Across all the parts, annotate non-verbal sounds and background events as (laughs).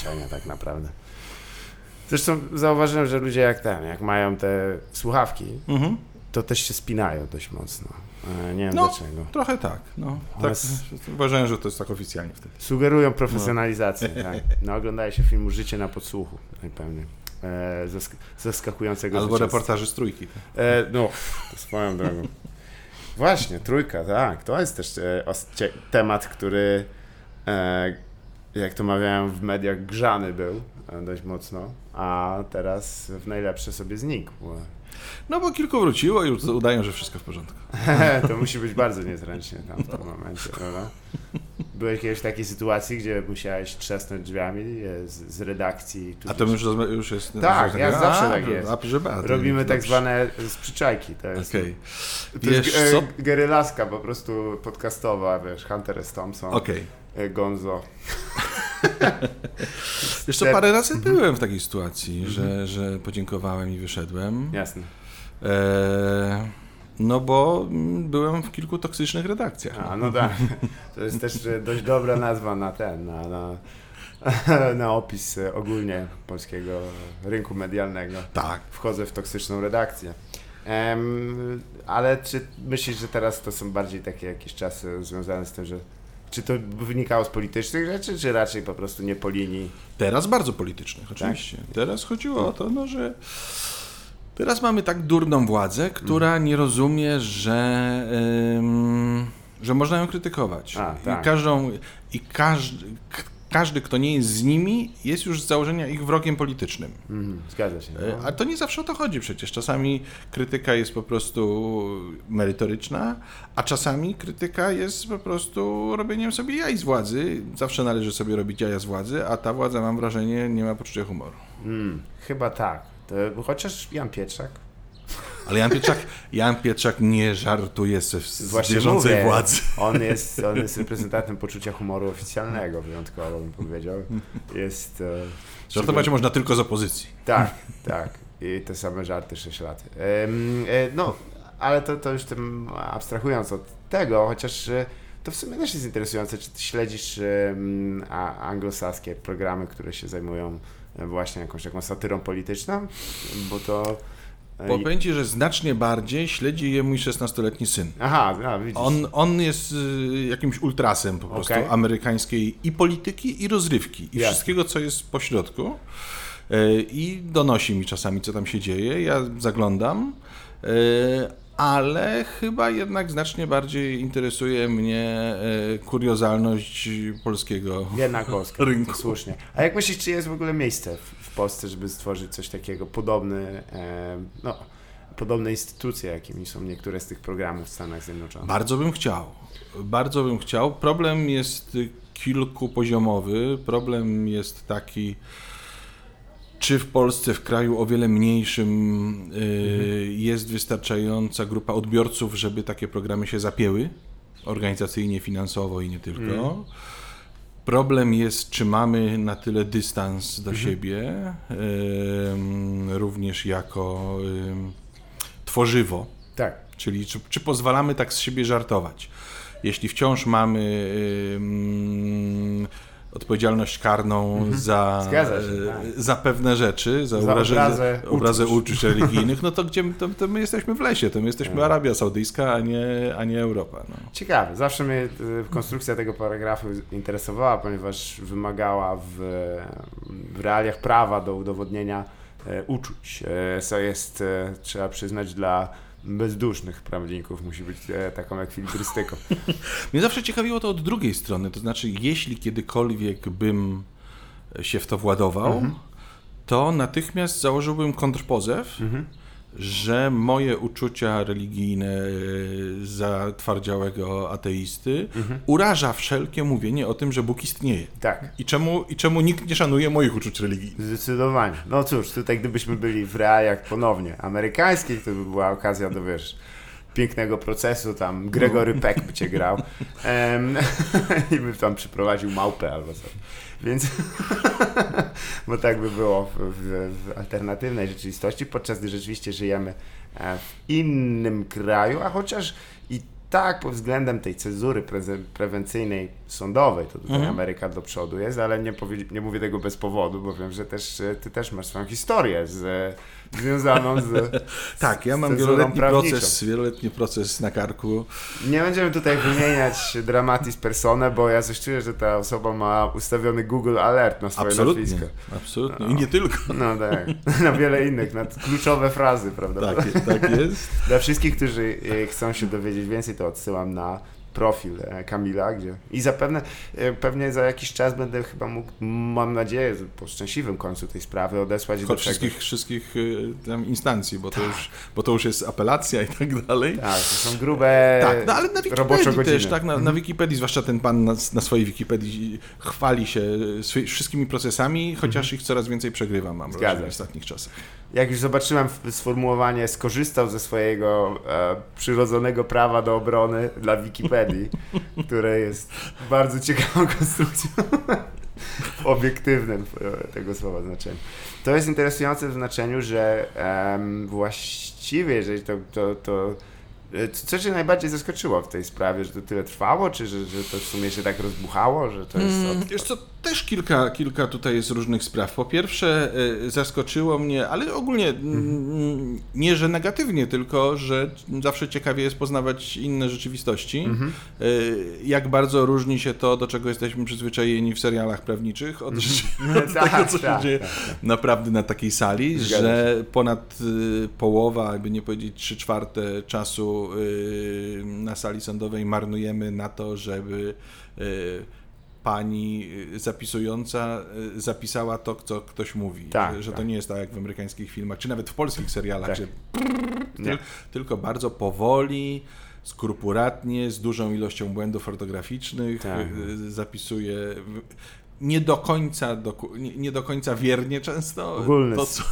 znaczenia tak naprawdę. Zresztą zauważyłem, że ludzie jak ten, jak mają te słuchawki, Mhm. to też się spinają dość mocno. E, Nie wiem No. dlaczego. Trochę tak, no. Tak, uważałem, że to jest tak oficjalnie wtedy. Sugerują profesjonalizację, (laughs) tak. No oglądaje się filmu Życie na podsłuchu, najpewniej. E, zask- zaskakującego Albo zwycięstwa. reportaży z trójki. tak. E, no, to swoją drogą. Właśnie, trójka, tak. To jest też e, temat, który, e, jak to mawiałem, w mediach grzany był e, dość mocno, a teraz w najlepsze sobie znikł. No bo kilku wróciło i już udają, że wszystko w porządku. (laughs) to musi być bardzo niezręcznie tam w tym momencie, prawda? Byłeś kiedyś w takiej sytuacji, gdzie musiałeś trzasnąć drzwiami e, z, z redakcji. A to już, już jest... Tak, ja a, zawsze tak jest. A, Robimy tak zwane sprzyczajki. To jest, Okej, to jest Wiesz e, gerylaska po prostu podcastowa, wiesz, Hunter S. Thompson, okej. e, Gonzo. (laughs) Jeszcze parę razy byłem w takiej sytuacji, że, że podziękowałem i wyszedłem. Jasne. E, no bo mm, byłem w kilku toksycznych redakcjach. A, no tak. (laughs) To jest też e, dość dobra nazwa na ten, na, na, (laughs) na opis e, ogólnie polskiego rynku medialnego. Tak. Wchodzę w toksyczną redakcję. Em, ale czy myślisz, że teraz to są bardziej takie jakieś czasy związane z tym, że czy to wynikało z politycznych rzeczy, czy raczej po prostu nie po linii? Teraz bardzo politycznych, oczywiście. Teraz chodziło o to, no, że teraz mamy tak durną władzę, która nie rozumie, że, ym, że można ją krytykować. A, tak. I, każdą, i każdy, każdy, kto nie jest z nimi, jest już z założenia ich wrogiem politycznym. Mhm, zgadza się. E, No. A to nie zawsze o to chodzi przecież. Czasami krytyka jest po prostu merytoryczna, a czasami krytyka jest po prostu robieniem sobie jaj z władzy. Zawsze należy sobie robić jaja z władzy, a ta władza, mam wrażenie, nie ma poczucia humoru. Mm, chyba tak. To, chociaż Jan Pietrzak. Ale Jan Pietrzak, Jan nie żartuje ze z Właśnie bieżącej mówię, władzy. On jest, on jest reprezentantem poczucia humoru oficjalnego, wyjątkowo bym powiedział. Jest. E, Żartować można tylko z opozycji. Tak, tak. I te same żarty 6 lat. E, no, ale to, to już tym abstrahując od tego, chociaż e, to w sumie też jest interesujące, czy ty śledzisz anglosaskie programy, które się zajmują właśnie jakąś taką satyrą polityczną, bo to... e, powiem ci, że znacznie bardziej śledzi je mój 16-letni syn. Aha, a, widzisz. On, on jest y, jakimś ultrasem po prostu Okej. amerykańskiej i polityki, i rozrywki, i Jasne. wszystkiego, co jest po środku. Y, I donosi mi czasami, co tam się dzieje. Ja zaglądam, y, ale chyba jednak znacznie bardziej interesuje mnie y, kuriozalność polskiego. Jednak (laughs) rynku. słusznie. A jak myślisz, czy jest w ogóle miejsce w, Polsce, żeby stworzyć coś takiego, podobny, e, no, podobne instytucje, jakimi są niektóre z tych programów w Stanach Zjednoczonych? Bardzo bym chciał. Bardzo bym chciał. Problem jest kilkupoziomowy. Problem jest taki, czy w Polsce, w kraju o wiele mniejszym, y, jest wystarczająca grupa odbiorców, żeby takie programy się zapięły organizacyjnie, finansowo i nie tylko. Problem jest, czy mamy na tyle dystans do siebie, ym, również jako tworzywo. Tak. Czyli czy, czy pozwalamy tak z siebie żartować? Jeśli wciąż mamy odpowiedzialność karną za, Mhm. Zgadza się, tak. e, za pewne rzeczy, za, Za obrazę obrazę uczuć. uczuć religijnych, no to (laughs) gdzie to, to my jesteśmy w lesie, to my jesteśmy Tak. Arabia Saudyjska, a nie, a nie Europa. No. Ciekawe. Zawsze mnie e, konstrukcja tego paragrafu interesowała, ponieważ wymagała w, w realiach prawa do udowodnienia e, uczuć, co jest, trzeba przyznać, dla bezdusznych prawników musi być e, taką ekwilibrystyką. (laughs) Mnie zawsze ciekawiło to od drugiej strony, to znaczy jeśli kiedykolwiek bym się w to władował, Mhm. to natychmiast założyłbym kontrpozew, Mhm. Że moje uczucia religijne e, zatwardziałego ateisty Mhm. uraża wszelkie mówienie o tym, że Bóg istnieje. Tak. I czemu, I czemu nikt nie szanuje moich uczuć religijnych. Zdecydowanie. No cóż, tutaj gdybyśmy byli w realiach ponownie amerykańskich, to by była okazja do, wiesz, pięknego procesu, tam Gregory Peck by cię grał (laughs) em, (laughs) i by tam przyprowadził małpę albo coś. Więc, (laughs) bo tak by było w, w, w alternatywnej rzeczywistości, podczas gdy rzeczywiście żyjemy e, w innym kraju, a chociaż i tak, pod względem tej cenzury preze- prewencyjnej, sądowej, to tutaj Mhm. Ameryka do przodu jest, ale nie, nie mówię tego bez powodu, bo wiem, że też e, ty też masz swoją historię z, związaną z. (laughs) Tak, ja mam wieloletni prawniczą. proces, wieloletni proces na karku. Nie będziemy tutaj wymieniać dramatis personae, bo ja coś czuję, że ta osoba ma ustawiony Google Alert na swoje Absolutnie, nazwisko. absolutnie. I nie tylko. No tak, (laughs) na wiele innych, na kluczowe frazy, prawda? Tak, tak jest. (laughs) Dla wszystkich, którzy e, chcą się dowiedzieć więcej, to odsyłam na profil e, Kamila, gdzie i zapewne e, pewnie za jakiś czas będę chyba mógł, mam nadzieję, po szczęśliwym końcu tej sprawy odesłać do tego. wszystkich, wszystkich y, tam instancji, bo to, już, bo to już jest apelacja i tak dalej. Tak, to są grube Tak, no ale na Wikipedii też, tak, na, Mhm. na Wikipedii, zwłaszcza ten pan na, na swojej Wikipedii chwali się swy, wszystkimi procesami, chociaż ich coraz więcej przegrywa, mam Mhm. Wrażenie, w ostatnich czasach. Jak już zobaczyłem sformułowanie, skorzystał ze swojego e, przyrodzonego prawa do obrony dla Wikipedii, (laughs) które jest bardzo ciekawą konstrukcją (laughs) obiektywnym e, tego słowa znaczeniu. To jest interesujące w znaczeniu, że em, właściwie, jeżeli to, to, to e, co cię najbardziej zaskoczyło w tej sprawie, że to tyle trwało, czy że, że to w sumie się tak rozbuchało, że to jest... Mm, Od... Wiesz co, też kilka, kilka tutaj jest różnych spraw. Po pierwsze, y, zaskoczyło mnie, ale ogólnie mm, nie, że negatywnie, tylko, że zawsze ciekawie jest poznawać inne rzeczywistości. Mhm. Y, Jak bardzo różni się to, do czego jesteśmy przyzwyczajeni w serialach prawniczych, od, rzeczy- (laughs) od Tak, tego, co tak, się dzieje tak. naprawdę na takiej sali, Zgadza że ponad y, połowa, jakby nie powiedzieć trzy czwarte czasu na sali sądowej marnujemy na to, żeby pani y, zapisująca y, zapisała to, co ktoś mówi. Tak, że że to tak. nie jest tak jak w amerykańskich filmach, czy nawet w polskich serialach, Tak. że tyl, tylko bardzo powoli, skrupulatnie, z dużą ilością błędów ortograficznych Tak. y, zapisuje nie do końca, nie, do końca wiernie często Ogólny to, co,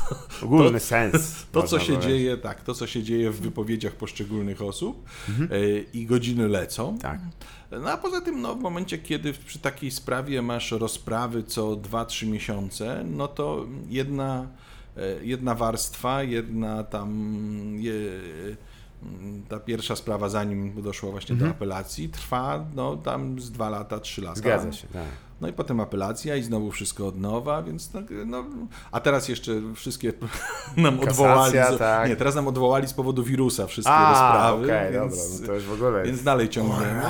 Ogólny sens. to, co się powiedzieć. dzieje, tak, to, co się dzieje w wypowiedziach poszczególnych osób Mhm. i godziny lecą. Tak. No a poza tym, no, w momencie, kiedy przy takiej sprawie masz rozprawy co 2-3 miesiące, no to jedna, e, jedna warstwa, jedna tam. Je, ta pierwsza sprawa, zanim doszło właśnie do apelacji, trwa no, tam z 2 lata, 3 lata. Mhm. Zgadza się, tak. No i potem apelacja i znowu wszystko od nowa, więc tak, no, a teraz jeszcze wszystkie (laughs) nam Kasacja, odwołali. z- tak. Nie, teraz nam odwołali z powodu wirusa wszystkie A, rozprawy. okej, więc, dobra, no to już w ogóle więc dalej ciągniemy.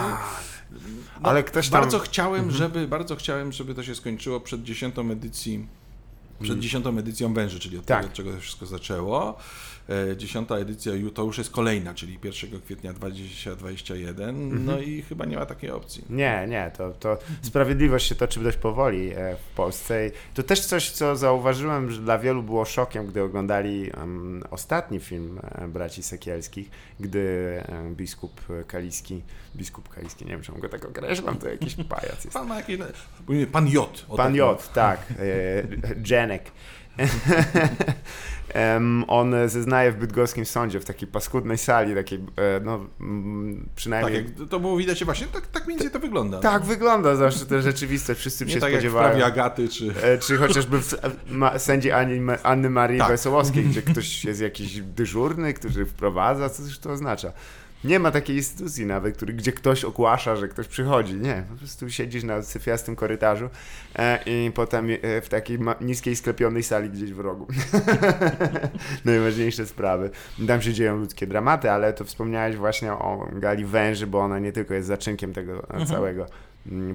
No, Ale ktoś tam... Bardzo chciałem, żeby, bardzo chciałem, żeby to się skończyło przed dziesiątą edycji, przed dziesiątą edycją Węży, czyli od Tak. tego, od czego to wszystko zaczęło. E, Dziesiąta edycja to już jest kolejna, czyli 1 kwietnia 2021, no i chyba nie ma takiej opcji. Nie, nie, to, to sprawiedliwość się toczy dość powoli e, w Polsce. I to też coś, co zauważyłem, że dla wielu było szokiem, gdy oglądali em, ostatni film e, braci Sekielskich, gdy e, biskup Kaliski, biskup Kaliski, nie wiem, czemu go tak określam, to jakiś pajac (laughs) jest. Pan ma jakieś... Pan J. Pan tak J, tak, e. (laughs) On zeznaje w bydgoskim sądzie, w takiej paskudnej sali, takiej, e, no, mm, Tak, przynajmniej... jak to było widać właśnie, tak, tak mniej więcej to wygląda. Tak wygląda zawsze to rzeczywistość, wszyscy Nie się tak jak w spodziewają. prawie Agaty, czy... E, Czy chociażby w ma, sędzi Anny, Anny Marii Tak. Wesołowskiej, gdzie ktoś jest jakiś dyżurny, który wprowadza, co to oznacza. Nie ma takiej instytucji nawet, który, gdzie ktoś ogłasza, że ktoś przychodzi. Nie, po prostu siedzisz na syfiastym korytarzu e, i potem e, w takiej niskiej, sklepionej sali gdzieś w rogu. (laughs) Najważniejsze sprawy. Tam się dzieją ludzkie dramaty, ale to wspomniałeś właśnie o Gali Węży, bo ona nie tylko jest zaczynkiem tego e, całego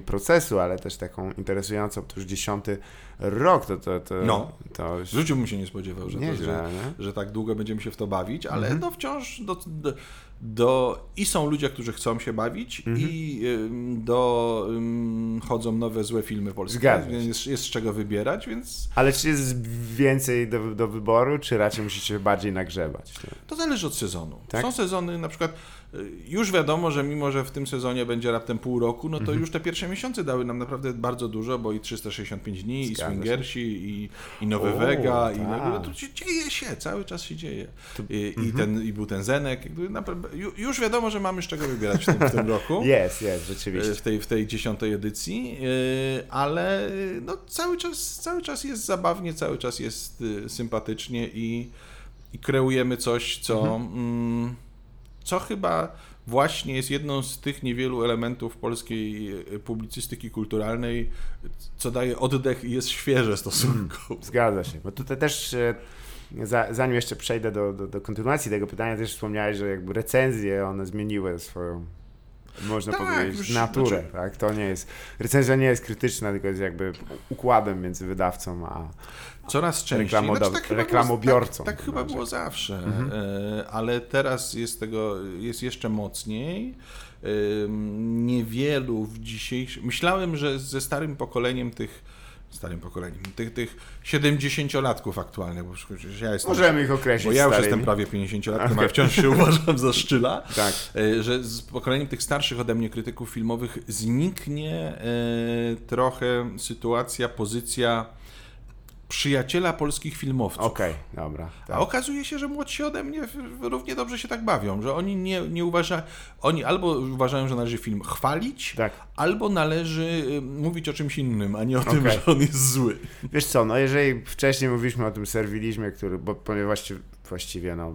procesu, ale też taką interesującą, to już dziesiąty rok, to, to, to, No. to już W życiu bym się nie spodziewał, że, to, nieźle, że, nie? że tak długo będziemy się w to bawić, ale Mhm. no wciąż do, do, do, i są ludzie, którzy chcą się bawić Mhm. i do ym, chodzą nowe złe filmy polskie, Zgadza się. więc jest, jest z czego wybierać, więc Ale czy jest więcej do, do wyboru, czy raczej musicie bardziej nagrzebać? to zależy od sezonu. Tak? Są sezony na przykład już wiadomo, że mimo, że w tym sezonie będzie raptem pół roku, no to Mhm. już te pierwsze miesiące dały nam naprawdę bardzo dużo, bo i 365 dni, i Zgadza się. Swingersi, i, i Nowy O, Vega, i tak. Mhm. no, to się dzieje się, cały czas się dzieje. I, i, ten, I był ten Zenek, już wiadomo, że mamy z czego wybierać w tym, w tym roku. (laughs) Jest, jest, rzeczywiście. W tej, w tej dziesiątej edycji, y, ale no, cały, czas, cały czas jest zabawnie, cały czas jest y, sympatycznie i, i kreujemy coś, co, Mhm. Co chyba właśnie jest jedną z tych niewielu elementów polskiej e, publicystyki kulturalnej, co daje oddech i jest świeże stosunkowo. Zgadza się. Bo tutaj też e, za, zanim jeszcze przejdę do, do, do kontynuacji tego pytania, też wspomniałeś, że jakby recenzje one zmieniły swoją można Tak, powiedzieć, już, naturę, znaczy- tak? To nie jest, recenzja nie jest krytyczna, tylko jest jakby układem między wydawcą a Coraz częściej. Reklamoda- chyba było- reklamobiorcą. Tak, tak chyba Znaczy. było zawsze, Mhm. e, ale teraz jest tego, jest jeszcze mocniej. Niewielu w dzisiejszym... Myślałem, że ze starym pokoleniem tych starym pokoleniem, tych, tych 70-latków aktualnych, bo przecież ja jestem... Możemy ich określić Bo ja już starymi. jestem prawie 50-latkiem, Okej. ale wciąż się uważam za szczyla. Tak. E, że z pokoleniem tych starszych ode mnie krytyków filmowych zniknie e, trochę sytuacja, pozycja przyjaciela polskich filmowców. Okej, dobra. A Tak. okazuje się, że młodsi ode mnie równie dobrze się tak bawią, że oni nie, nie uważają, oni albo uważają, że należy film chwalić, Tak. albo należy y, mówić o czymś innym, a nie o tym, Okej. że on jest zły. Wiesz co, no jeżeli wcześniej mówiliśmy o tym serwilizmie, który, bo ponieważ właściwie, właściwie no,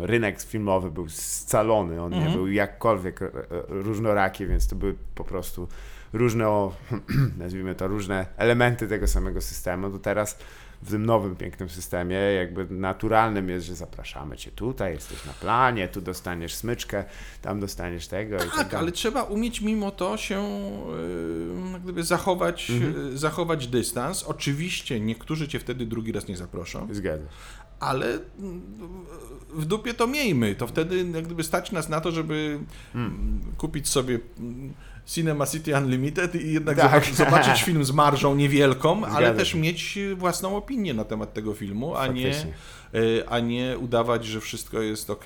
rynek filmowy był scalony, on nie Mhm. był jakkolwiek e, e, różnoraki, więc to były po prostu różne, o, (clears throat) nazwijmy to, różne elementy tego samego systemu, to teraz w tym nowym, pięknym systemie jakby naturalnym jest, że zapraszamy Cię tutaj, jesteś na planie, tu dostaniesz smyczkę, tam dostaniesz tego tak Tak, ale trzeba umieć mimo to się gdyby zachować, Mhm. y, zachować dystans. Oczywiście niektórzy cię wtedy drugi raz nie zaproszą, Zgadzam. ale w dupie to miejmy. To wtedy jak gdyby stać nas na to, żeby Hmm. mm, kupić sobie Cinema City Unlimited i jednak Tak. zobaczyć, (laughs) film z marżą niewielką, ale Zgadza też się. mieć własną opinię na temat tego filmu, a nie, Faktycznie. y, a nie udawać, że wszystko jest ok.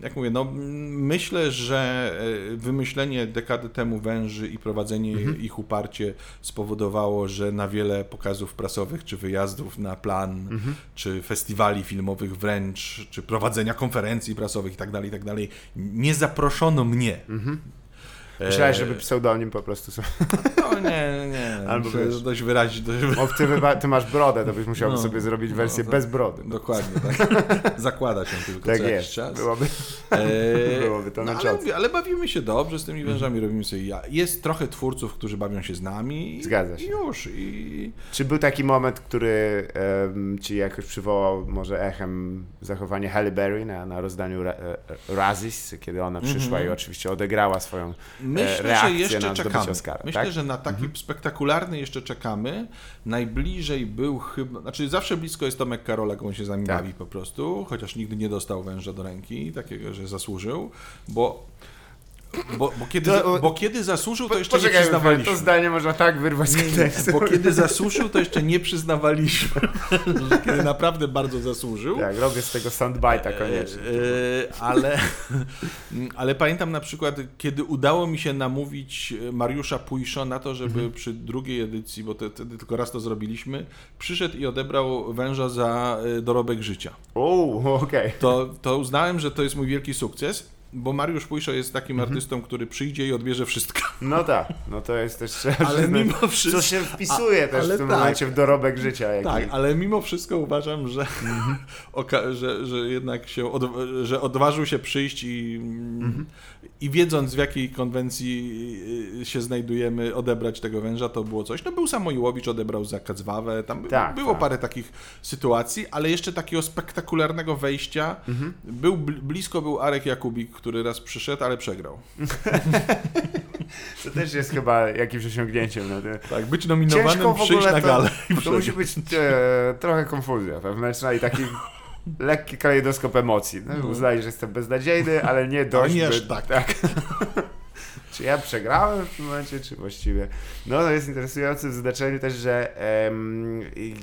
Jak mówię, no myślę, że y, wymyślenie dekady temu węży i prowadzenie Mhm. ich uparcie spowodowało, że na wiele pokazów prasowych, czy wyjazdów na plan, Mhm. czy festiwali filmowych wręcz, czy prowadzenia konferencji prasowych itd., itd., nie zaproszono mnie. Myślałeś, E, żeby pseudonim po prostu sobie... (laughs) No nie, nie. Albo wiesz. dość wyrazić. Dość... O, ty, ty masz brodę, to byś musiał No. sobie zrobić wersję No, to- bez brody. Dokładnie, tak. (laughs) Zakłada się tylko Tak co jakiś jest. czas. Byłoby... Eee, (laughs) Byłoby to no, ale, ale bawimy się dobrze z tymi wężami, robimy sobie ja. Jest trochę twórców, którzy bawią się z nami. i- Zgadza się. I już. I... Czy był taki moment, który em, ci jakoś przywołał może echem zachowanie Halle Berry na, na rozdaniu Ra- e, kiedy ona przyszła Mhm. i oczywiście odegrała swoją Myślę, że jeszcze na czekamy. Oscara, Myślę, tak? że na taki spektakularny jeszcze czekamy. Najbliżej był chyba, znaczy zawsze blisko jest Tomek Karola, on się z nami Tak. bawi po prostu, chociaż nigdy nie dostał węża do ręki, takiego, że zasłużył, bo, bo, bo, kiedy, To- bo kiedy zasłużył, to jeszcze nie przyznawaliśmy. to zdanie można tak wyrwać z kontekstu. Bo kiedy zasłużył, to jeszcze nie przyznawaliśmy, kiedy naprawdę bardzo zasłużył. Tak, robię z tego soundbite'a koniecznie. E, ale, ale pamiętam na przykład, kiedy udało mi się namówić Mariusza Pujszo na to, żeby Mhm. przy drugiej edycji, bo te- wtedy tylko raz to zrobiliśmy, przyszedł i odebrał węża za e, dorobek życia. O, okej. To, to uznałem, że to jest mój wielki sukces, bo Mariusz Pujszo jest takim Mhm. artystą, który przyjdzie i odbierze wszystko. No tak, no to jest też trzeba (laughs) Ale mimo wszystko... Co się wpisuje A- też w tym tak. momencie w dorobek życia. Jaki... Tak, ale mimo wszystko uważam, że, (laughs) oka- że, że jednak się od, że odważył się przyjść i, i wiedząc w jakiej konwencji y, się znajdujemy, odebrać tego węża, to było coś. No był Samoiłowicz, odebrał za Kacwawę, tam Tak, było tak. parę takich sytuacji, ale jeszcze takiego spektakularnego wejścia. Był bl- blisko był Arek Jakubik, który raz przyszedł, ale przegrał. (laughs) To też jest chyba jakimś osiągnięciem. No, to... Tak, być nominowanym, Ciężko w przyjść na to- galę To musi być e, trochę konfuzja wewnętrzna i taki (laughs) lekki kalejdoskop emocji. No, uznaję, że jestem beznadziejny, ale nie dość. nie by- tak. (laughs) czy ja przegrałem w tym momencie, czy właściwie. No to jest interesujące w znaczeniu też, że em,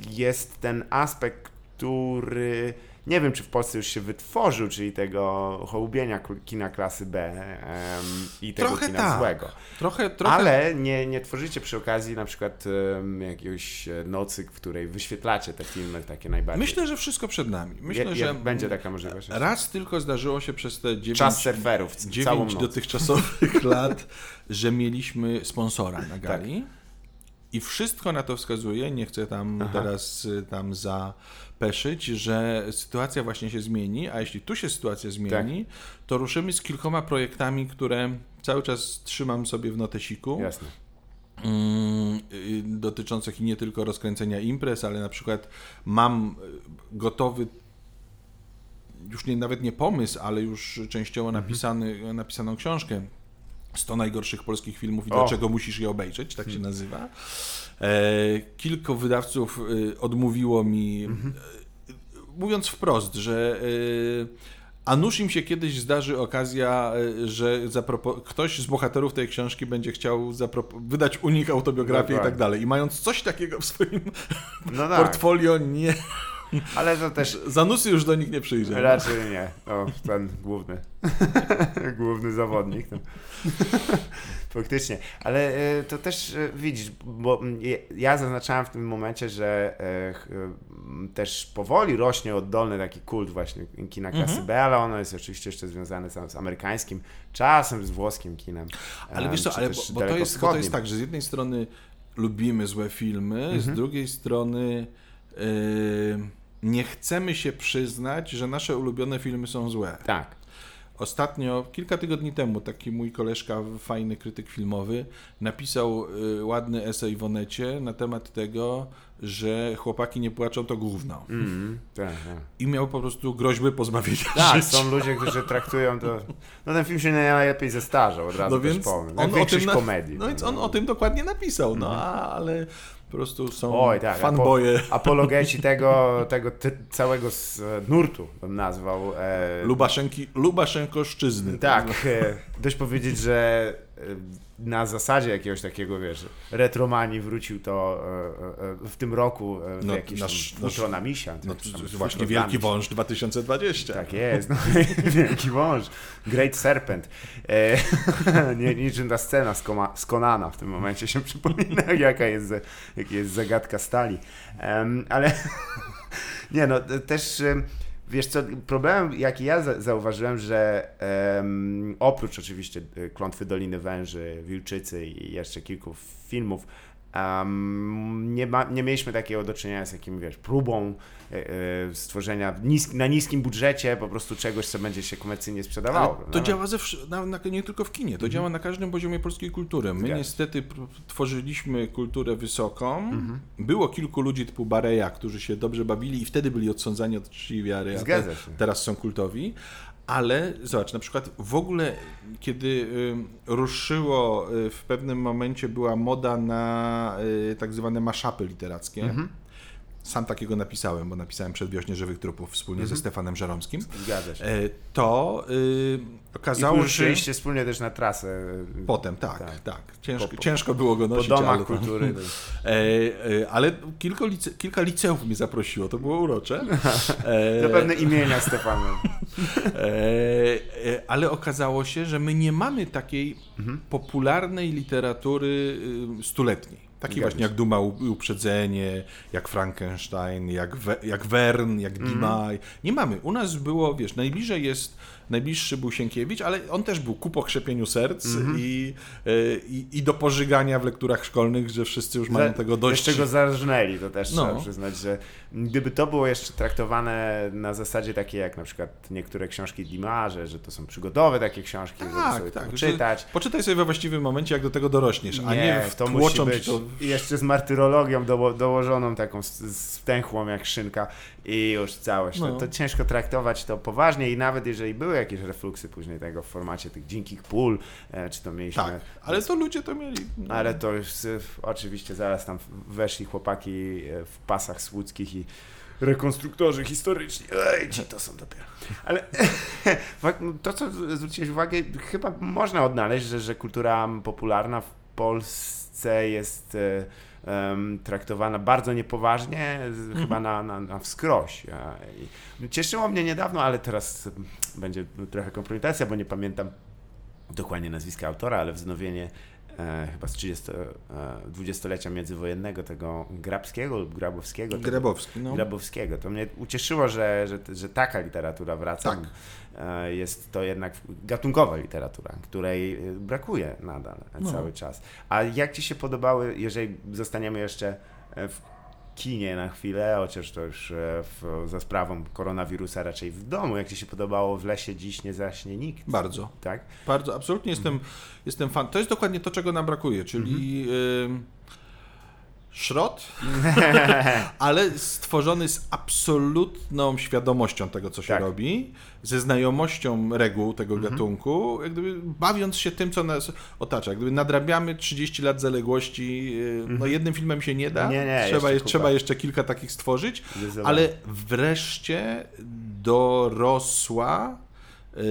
jest ten aspekt, który nie wiem, czy w Polsce już się wytworzył, czyli tego hołubienia kina klasy B em, i tego Trochę kina tak. złego. Trochę, trochę Ale nie, nie tworzycie przy okazji na przykład em, jakiegoś e, nocy, w której wyświetlacie te filmy takie najbardziej. Myślę, że wszystko przed nami. Myślę, Je- je- że będzie taka możliwość. raz tylko zdarzyło się przez te dziewięć, Czas surferów, dziewięć dotychczasowych (laughs) lat, że mieliśmy sponsora na gali. I wszystko na to wskazuje, nie chcę tam Aha. teraz y, tam zapeszyć, że sytuacja właśnie się zmieni, a jeśli tu się sytuacja zmieni, Tak. to ruszymy z kilkoma projektami, które cały czas trzymam sobie w notesiku. Jasne. Mm, y, dotyczących nie tylko rozkręcenia imprez, ale na przykład mam y, gotowy już nie, nawet nie pomysł, ale już częściowo Mhm. napisany, napisaną książkę 100 najgorszych polskich filmów i O. dlaczego musisz je obejrzeć, tak się nazywa. E, kilku wydawców y, odmówiło mi, Mhm. y, mówiąc wprost, że a nuż im się kiedyś zdarzy okazja, że zapropo- ktoś z bohaterów tej książki będzie chciał wydać u nich autobiografię i tak Dokładnie. dalej. I mając coś takiego w swoim No (laughs) tak, portfolio, nie, ale to też (laughs) zanusy już do nich nie przyjdzie. raczej nie. O, ten główny. (laughs) główny zawodnik. No. (laughs) Faktycznie. Ale e, to też e, widzisz, bo ja zaznaczałem w tym momencie, że e, też powoli rośnie oddolny taki kult właśnie kina klasy Mhm. B, ale ono jest oczywiście jeszcze związane z, z amerykańskim, czasem z włoskim kinem. Ale wiesz co, ale bo, bo, to jest, bo to jest tak, że z jednej strony lubimy złe filmy, Mhm. z drugiej strony yy, nie chcemy się przyznać, że nasze ulubione filmy są złe. Tak. Ostatnio, kilka tygodni temu, taki mój koleżka, fajny krytyk filmowy, napisał y, ładny esej w Onecie na temat tego, że chłopaki nie płaczą, to gówno. Mm, tak, tak. I miał po prostu groźby pozbawienia Tak, życia. są ludzie, którzy traktują to. No ten film się najlepiej zestarzał, od razu No więc powiem. on o tym, na, komedii. no więc on o tym dokładnie napisał, no a- ale po prostu są Oj, tak. fanboje. Apo, apologeci (laughs) tego, tego całego nurtu bym nazwał. E, Lubaszenki, Lubaszenkoszczyzny. tak, e, dość powiedzieć, że na zasadzie jakiegoś takiego, wiesz, retromanii wrócił to e, e, w tym roku e, w No, jakiś nasz- tam futro na misia. No tam właśnie Wielki misia. Wąż 2020. Tak jest, no, (laughs) wielki wąż, Great Serpent. E, (laughs) nie, niczym ta scena z, Koma, z Konana w tym momencie się przypomina, (laughs) jaka jest, jaka jest zagadka stali. Ale nie no, te- też wiesz co, problemem jaki ja za, zauważyłem, że em, oprócz oczywiście e, Klątwy Doliny Węży, Wilczycy i jeszcze kilku filmów, em, nie, ma, nie mieliśmy takiego do czynienia z jakim, wiesz, próbą e, stworzenia nisk, na niskim budżecie po prostu czegoś, co będzie się komercyjnie sprzedawało. Ale to działa ze, wsz- na, na, nie tylko w kinie, to działa na każdym poziomie polskiej kultury. My Zgadza się. niestety tworzyliśmy kulturę wysoką. Mhm. Było kilku ludzi typu Bareja, którzy się dobrze bawili i wtedy byli odsądzani od czci wiary, a się. teraz są kultowi. Ale zobacz, na przykład w ogóle, kiedy y, ruszyło, y, w pewnym momencie była moda na y, tak zwane maszapy literackie. Mhm. Sam takiego napisałem, bo napisałem Przedwiośnie Żywych Trupów wspólnie Mhm. ze Stefanem Żeromskim. Zgadza się. E, To y, I okazało się... ruszyliście wspólnie też na trasę. e, Potem, tak, Tak. tak. Ciężko, Po- po- ciężko było go Po nosić, domach ale, kultury. (laughs) e, e, ale kilku lice, kilka liceów mnie zaprosiło, to było urocze. (laughs) E, Zapewne imienia Stefana. E, e, ale okazało się, że my nie mamy takiej Mhm. popularnej literatury y, stuletniej. Zgadza właśnie jak Duma Uprzedzenie, jak Frankenstein, jak, We, jak Wern, jak Mhm. Dimaj. Nie mamy. U nas było, wiesz, najbliżej jest, najbliższy był Sienkiewicz, ale on też był ku pokrzepieniu serc Mhm. i, y, i, i do pożygania w lekturach szkolnych, że wszyscy już mają tego dość. Jeszcze go zarżnęli, to też No. trzeba przyznać, że gdyby to było jeszcze traktowane na zasadzie takiej jak na przykład niektóre książki Dimarze, że to są przygodowe takie książki, żeby Tak, sobie tak, tak, że- czytać. Poczytaj sobie we właściwym momencie, jak do tego dorośniesz, a nie to musi wtłoczą ci być to jeszcze z martyrologią doło, dołożoną taką stęchłą jak szynka i już całość. No. To, to ciężko traktować to poważnie i nawet jeżeli były jakieś refluksy później tego w formacie tych dzinkich pól, e, czy to mieliśmy... Tak, ale to ludzie to mieli. no. Ale to już y, oczywiście zaraz tam weszli chłopaki e, w pasach słudzkich i rekonstruktorzy historyczni. Ej, ci to są dopiero. Ale (laughs) fak- to, co zwróciłeś uwagę, chyba można odnaleźć, że, że kultura popularna w Polsce jest e, traktowana bardzo niepoważnie, z- chyba na, na, na wskroś. Cieszyło mnie niedawno, ale teraz em, będzie trochę kompromitacja, bo nie pamiętam dokładnie nazwiska autora, ale wznowienie e, chyba z 30, e, międzywojennego tego Grabskiego lub Grabowskiego. Grabowski, no. Grabowskiego. To mnie ucieszyło, że, że, że taka literatura wraca. Tak. E, Jest to jednak gatunkowa literatura, której e, brakuje nadal No. cały czas. A jak Ci się podobały, jeżeli zostaniemy jeszcze e, w kinie na chwilę, chociaż to już e, w, za sprawą koronawirusa raczej w domu, jak Ci się podobało w lesie dziś nie zaśnie nikt, Bardzo. tak? Bardzo, absolutnie jestem, jestem fan. To jest dokładnie to, czego nam brakuje, czyli ym, szrot, (laughs) ale stworzony z absolutną świadomością tego, co się Tak. robi, ze znajomością reguł tego gatunku, jak gdyby bawiąc się tym, co nas otacza. Jak gdyby nadrabiamy 30 lat zaległości, yy, no jednym filmem się nie da, Nie, nie, trzeba, jeszcze trzeba jeszcze kilka takich stworzyć, Zdecydowanie. ale wreszcie dorosła yy,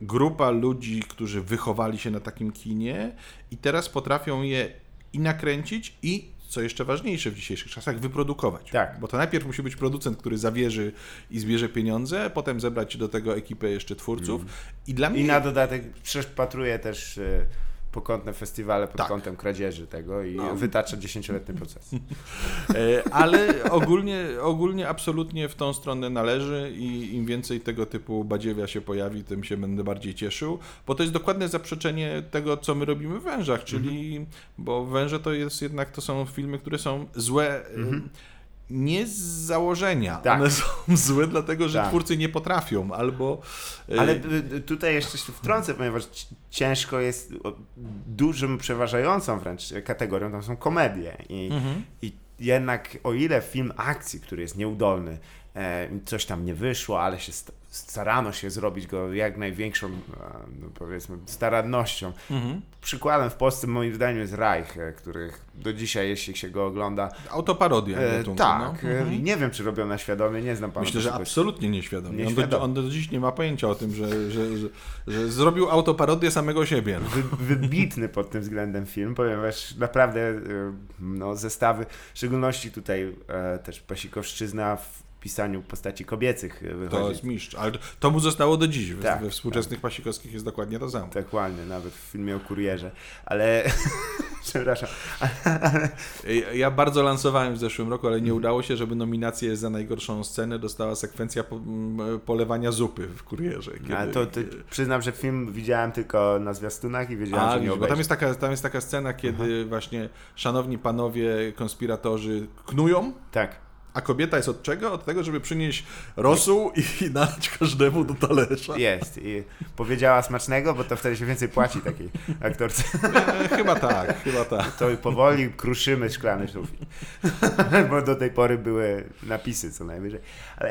grupa ludzi, którzy wychowali się na takim kinie i teraz potrafią je i nakręcić i co jeszcze ważniejsze w dzisiejszych czasach, wyprodukować. Tak. Bo to najpierw musi być producent, który zawierzy i zbierze pieniądze, potem zebrać do tego ekipę jeszcze twórców. I dla mnie I na dodatek przepatruję też e, pokątne festiwale pod Tak. kątem kradzieży tego i No. wytacza dziesięcioletni proces. (laughs) E, Ale ogólnie, ogólnie absolutnie w tą stronę należy i im więcej tego typu badziewia się pojawi, tym się będę bardziej cieszył, bo to jest dokładne zaprzeczenie tego, co my robimy w wężach, czyli, bo węże to jest jednak, to są filmy, które są złe e, nie z założenia, Tak. one są (laughs) złe dlatego, że Tak. twórcy nie potrafią, albo... e, Ale y, y, tutaj jeszcze się wtrącę, ponieważ ci- ciężko jest, dużym, przeważającą wręcz kategorią tam są komedie. I, Mhm. i jednak o ile film akcji, który jest nieudolny, e, coś tam nie wyszło, ale się st- starano się zrobić go jak największą, e, no powiedzmy, starannością. Mhm. Przykładem w Polsce moim zdaniem jest Reich, e, których do dzisiaj, jeśli się go ogląda, Autoparodia e, tak, no. e, Mhm. nie wiem czy robią na świadomie, nie znam pana Myślę, że absolutnie nieświadomie. On do, Nieświadomie. on do dziś nie ma pojęcia o tym, że, że, że, że zrobił autoparodię samego siebie. No. wy, wybitny pod tym względem film, ponieważ naprawdę e, no, zestawy, w szczególności tutaj e, też Pasikowszczyzna w pisaniu postaci kobiecych e, To wychodzi. jest mistrz. Ale to mu zostało do dziś. We, Tak, we współczesnych pasikowskich jest dokładnie to samo. Dokładnie, nawet w filmie o kurierze. Ale, (laughs) przepraszam, Ja- Ja bardzo lansowałem w zeszłym roku, ale nie udało się, żeby nominację za najgorszą scenę dostała sekwencja po, polewania zupy w kurierze. Kiedy, to, to przyznam, że film widziałem tylko na zwiastunach i wiedziałem, A, że nie obejrzę. tam jest, taka, tam jest taka scena, kiedy właśnie szanowni panowie konspiratorzy knują, Tak. A kobieta jest od czego? Od tego, żeby przynieść rosół i (laughs) nalać każdemu do talerza. Jest. I powiedziała smacznego, bo to wtedy się więcej płaci takiej aktorce. E, chyba tak, chyba tak. To powoli kruszymy szklany sufit. (laughs) Bo do tej pory były napisy co najwyżej. Ale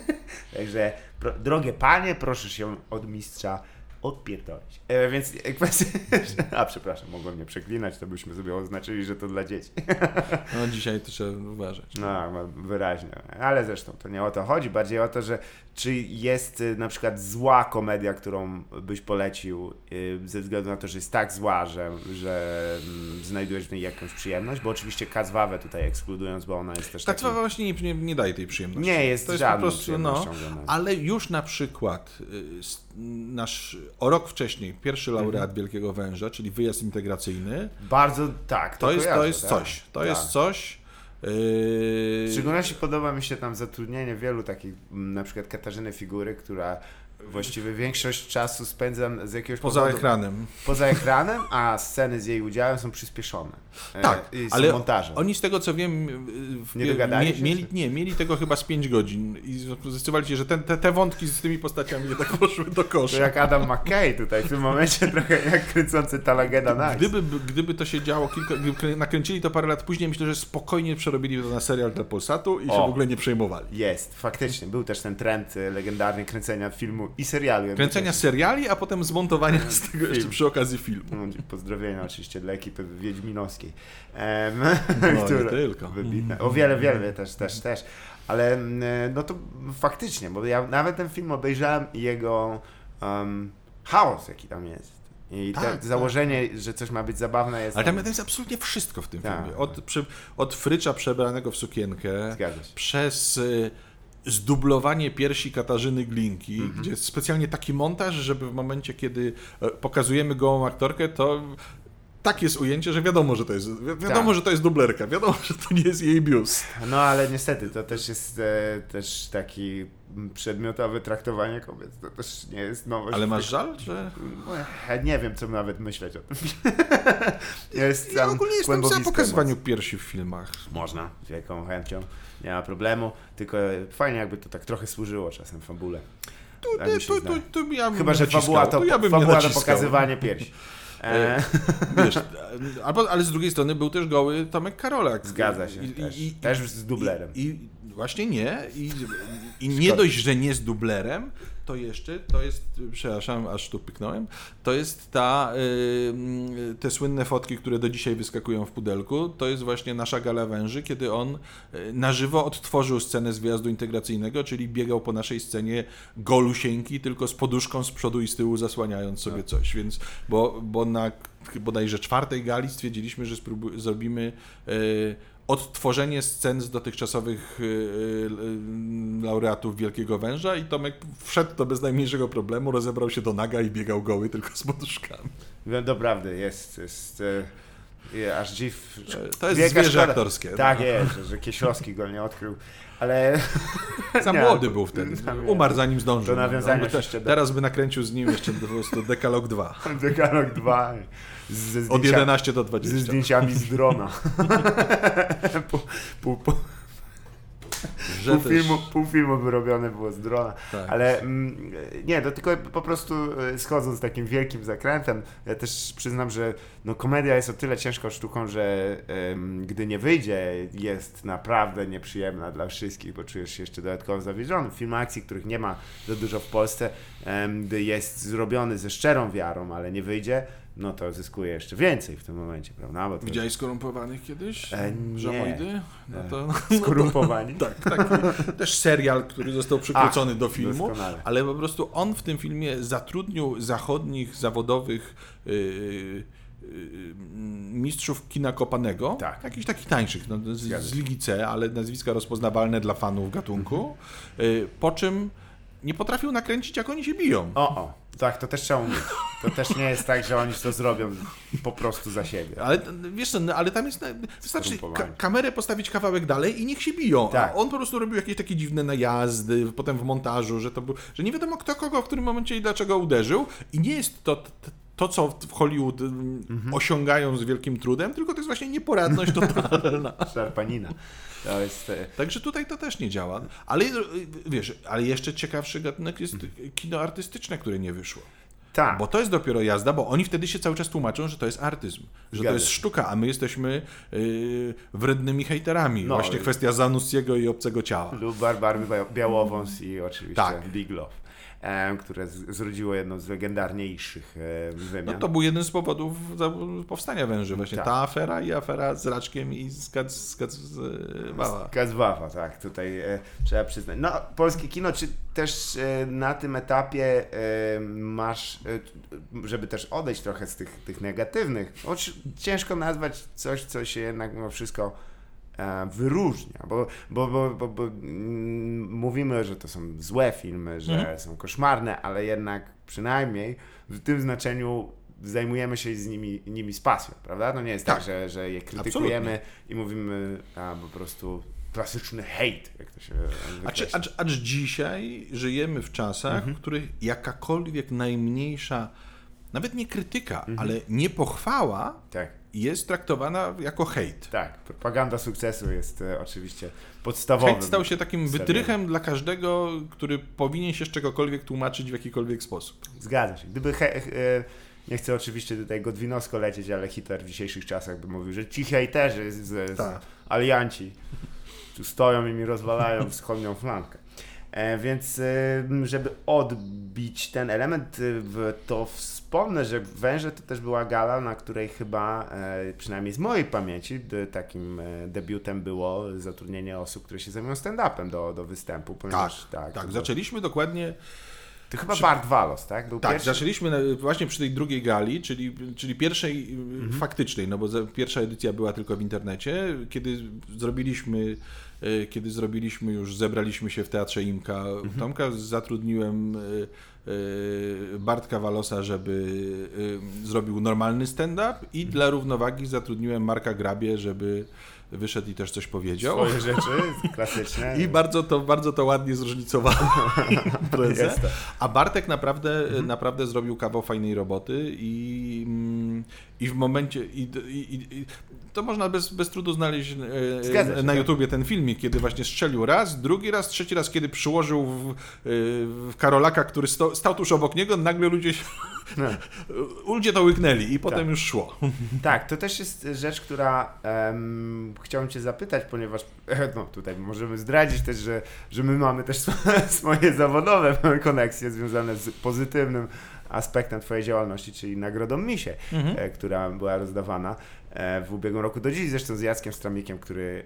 (laughs) także, drogie panie, proszę się od mistrza odpierdolić. E, więc (laughs) kwestia... (laughs) A przepraszam, mogłem nie przeklinać, to byśmy sobie oznaczyli, że to dla dzieci. No dzisiaj to trzeba uważać. No, no, wyraźnie. Ale zresztą to nie o to chodzi, bardziej o to, że czy jest y, na przykład zła komedia, którą byś polecił y, ze względu na to, że jest tak zła, że, że mm, znajdujesz w niej jakąś przyjemność, bo oczywiście Kazwawę tutaj ekskludując, bo ona jest też Tak takim... właśnie nie, nie, nie daje tej przyjemności. Nie jest to jest po prostu, no, ale już na przykład y, nasz o rok wcześniej pierwszy laureat Mhm. Wielkiego Węża, czyli wyjazd integracyjny, Bardzo, tak, to, to jest, to kojarzę, jest tak, coś. To tak. jest coś. W Yy, szczególności podoba mi się tam zatrudnienie wielu takich, m, na przykład Katarzyny Figury, która właściwie większość czasu spędza z jakiegoś poza powodu ekranem. poza ekranem, a sceny z jej udziałem są przyspieszone. E, Tak, są ale montaże. Oni z tego co wiem, w, Nie dogadali się, mieli, nie, mieli tego chyba z 5 godzin i zdecydowali się, że ten, te, te wątki z tymi postaciami jednak (laughs) poszły do To kosza. jak Adam McKay tutaj w tym momencie trochę jak kręcący Talageda Nights. Gdyby, gdyby to się działo kilka, gdyby krę- nakręcili to parę lat później, myślę, że spokojnie przerobili to na serial dla Polsatu i się O. w ogóle nie przejmowali. Jest, faktycznie. Był też ten trend e, legendarny kręcenia filmu i serialu. Kręcenia seriali, a potem zmontowania z (laughs) tego jeszcze Film. przy okazji filmu. No, Pozdrowienia oczywiście dla ekipy wiedźminowskiej. Em, No, (laughs) tylko. Wybitne. O wiele, wiele też, też, też. Ale no to faktycznie, bo ja nawet ten film obejrzałem i jego um, chaos, jaki tam jest. I Tak, tak, założenie, że coś ma być zabawne jest... Ale tam jest absolutnie wszystko w tym Tak, filmie. Od, przy, od frycza przebranego w sukienkę, przez y, zdublowanie piersi Katarzyny Glinki, Mhm. gdzie jest specjalnie taki montaż, żeby w momencie, kiedy e, pokazujemy gołą aktorkę, to tak jest ujęcie, że wiadomo, że to jest, wi- wiadomo, Tak. że to jest dublerka, wiadomo, że to nie jest jej biust. No ale niestety to też jest e, też taki przedmiotowe traktowanie kobiet. To też nie jest nowość. Ale masz żal, że... E, Nie wiem, co nawet myśleć o tym. jest (laughs) Ja ogólnie jestem za emocja. piersi w filmach. Można, z wielką chęcią. Nie ma problemu. Tylko fajnie jakby to tak trochę służyło czasem fabule. Tu, Tak tu, tu, tu, tu ja bym Chyba, nie że naciskał, fabuła to, ja nie fabuła to pokazywanie piersi. E, (laughs) Wiesz, albo, ale z drugiej strony był też goły Tomek Karolak. Zgadza się, I, też. i, Też z dublerem. I, i właśnie nie. I (laughs) nie dość, że nie z dublerem, to jeszcze, to jest, przepraszam, aż tu pyknąłem, to jest ta, y, te słynne fotki, które do dzisiaj wyskakują w pudelku, to jest właśnie nasza gala węży, kiedy on y, na żywo odtworzył scenę z wyjazdu integracyjnego, czyli biegał po naszej scenie golusieńki, tylko z poduszką z przodu i z tyłu zasłaniając sobie coś, więc, bo, bo na bodajże czwartej gali stwierdziliśmy, że zrobimy y, odtworzenie scen z dotychczasowych y, y, laureatów Wielkiego Węża i Tomek wszedł to bez najmniejszego problemu, rozebrał się do naga i biegał goły tylko z poduszkami. No doprawdy, jest, jest je, aż dziw. To jest wielka zwierzę szkoda. aktorskie. Tak no. jest, że, Kieślowski go nie odkrył, ale Za (laughs) młody był wtedy. Umarł zanim zdążył. to nawiązanie No, Teraz by nakręcił z nim jeszcze po prostu Dekalog 2. (laughs) Dekalog 2 ze Od zdjęcia- 11 do ze 20. zdjęciami z drona. pół, pół, pół, Że pół, filmu, pół filmu wyrobione było z drona. Tak. Ale mm, nie, to tylko po prostu e, schodząc takim wielkim zakrętem, ja też przyznam, że no, komedia jest o tyle ciężką sztuką, że em, gdy nie wyjdzie, jest naprawdę nieprzyjemna dla wszystkich, bo czujesz się jeszcze dodatkowo zawiedziony. Film akcji, których nie ma za dużo w Polsce, em, gdy jest zrobiony ze szczerą wiarą, ale nie wyjdzie, no to zyskuje jeszcze więcej w tym momencie, prawda? Bo to Widziałeś skorumpowanych kiedyś? E, nie. Żamoidy? No E, to, skorumpowani. (laughs) Tak, taki też serial, który został przykrócony do filmu, doskonale. ale po prostu on w tym filmie zatrudnił zachodnich, zawodowych yy, mistrzów kina kopanego, Tak. jakichś takich tańszych, no, z, z. Ligi C, ale nazwiska rozpoznawalne dla fanów gatunku, yy, po czym nie potrafił nakręcić, jak oni się biją. O, o, tak, to też trzeba umieć. To też nie jest tak, że oni to zrobią po prostu za siebie. Ale wiesz co, no, ale tam jest. Wystarczy ka- kamerę postawić kawałek dalej i niech się biją. Tak. A on po prostu robił jakieś takie dziwne najazdy, potem w montażu, że to był, że nie wiadomo kto kogo w którym momencie i dlaczego uderzył. I nie jest to. To, co w Hollywood mm, Mhm. osiągają z wielkim trudem, tylko to jest właśnie nieporadność totalna. (laughs) Szarpanina. To jest... e, Także tutaj to też nie działa. Ale y, wiesz, ale jeszcze ciekawszy gatunek jest Mhm. kino artystyczne, które nie wyszło. Tak, Bo to jest dopiero jazda, bo oni wtedy się cały czas tłumaczą, że to jest artyzm, że Zgadza to jest sztuka, a my jesteśmy yy, wrednymi hejterami. No, Właśnie i- kwestia Zanussiego i obcego ciała. lub Barbary Bia- Białowąs i oczywiście Tak. Big Love, e, które z, zrodziło jedną z legendarniejszych wymian. No to był jeden z powodów powstania węży, właśnie Tak. ta afera i afera z Raczkiem i z Kac- z Kacwała. Kazwawa, tak, tutaj e, trzeba przyznać. No, polskie kino, czy też e, na tym etapie e, masz, e, żeby też odejść trochę z tych, tych negatywnych, choć ciężko nazwać coś, co się jednak mimo wszystko wyróżnia, bo, bo, bo, bo, mm, mówimy, że to są złe filmy, że Mhm. są koszmarne, ale jednak przynajmniej w tym znaczeniu zajmujemy się z nimi, nimi z pasją, prawda? No nie jest tak, Tak. że, że je krytykujemy i mówimy a, po prostu klasyczny hejt, jak to się wykreśla. acz, acz dzisiaj żyjemy w czasach, Mhm. w których jakakolwiek najmniejsza, nawet nie krytyka, Mhm. ale nie pochwała Tak, jest traktowana jako hejt. tak. Propaganda sukcesu jest e, oczywiście podstawowym. Hejt stał się takim wytrychem dla każdego, który powinien się z czegokolwiek tłumaczyć w jakikolwiek sposób. Zgadza się. Gdyby he, e, nie chcę oczywiście tutaj godwinowsko lecieć, ale Hitler w dzisiejszych czasach by mówił, że ci hejterzy z, z Tak. alianci tu stoją i mi rozwalają wschodnią flankę. E, więc e, żeby odbić ten element, e, w- to wspomnę, że Węże to też była gala, na której chyba, e, przynajmniej z mojej pamięci, takim e, debiutem było zatrudnienie osób, które się zajmują stand-upem do, do występu. Tak, Ponieważ, tak. to Zaczęliśmy dokładnie. To chyba przy- Bart Walos, tak? Był Tak, pierwszy? zaczęliśmy właśnie przy tej drugiej gali, czyli, czyli pierwszej y, faktycznej, no bo za, pierwsza edycja była tylko w internecie, kiedy zrobiliśmy y, kiedy zrobiliśmy już, zebraliśmy się w Teatrze Imka. Mhm. Tomka zatrudniłem y, Bartka Walosa, żeby zrobił normalny stand-up i mhm. dla równowagi zatrudniłem Marka Grabie, żeby wyszedł i też coś powiedział. Swoje rzeczy klasyczne. I bardzo to, bardzo to ładnie zróżnicowało (laughs) imprezę. A Bartek naprawdę, mhm. naprawdę zrobił kawał fajnej roboty i, mm, i w momencie... I, i, i, to można bez, bez trudu znaleźć e, na tak. YouTubie ten filmik, kiedy właśnie strzelił raz, drugi raz, trzeci raz, kiedy przyłożył w, e, w Karolaka, który sto, stał tuż obok niego, nagle ludzie się, no. (laughs) ludzie to łyknęli i potem tak. już szło. (laughs) Tak, to też jest rzecz, która um, chciałem Cię zapytać, ponieważ (laughs) no, tutaj możemy zdradzić też, że, że my mamy też swoje zawodowe koneksje związane z pozytywnym aspektem Twojej działalności, czyli nagrodą Misie, mhm. E, która była rozdawana. E, w ubiegłym roku, do dziś zresztą z Jackiem Stramikiem, który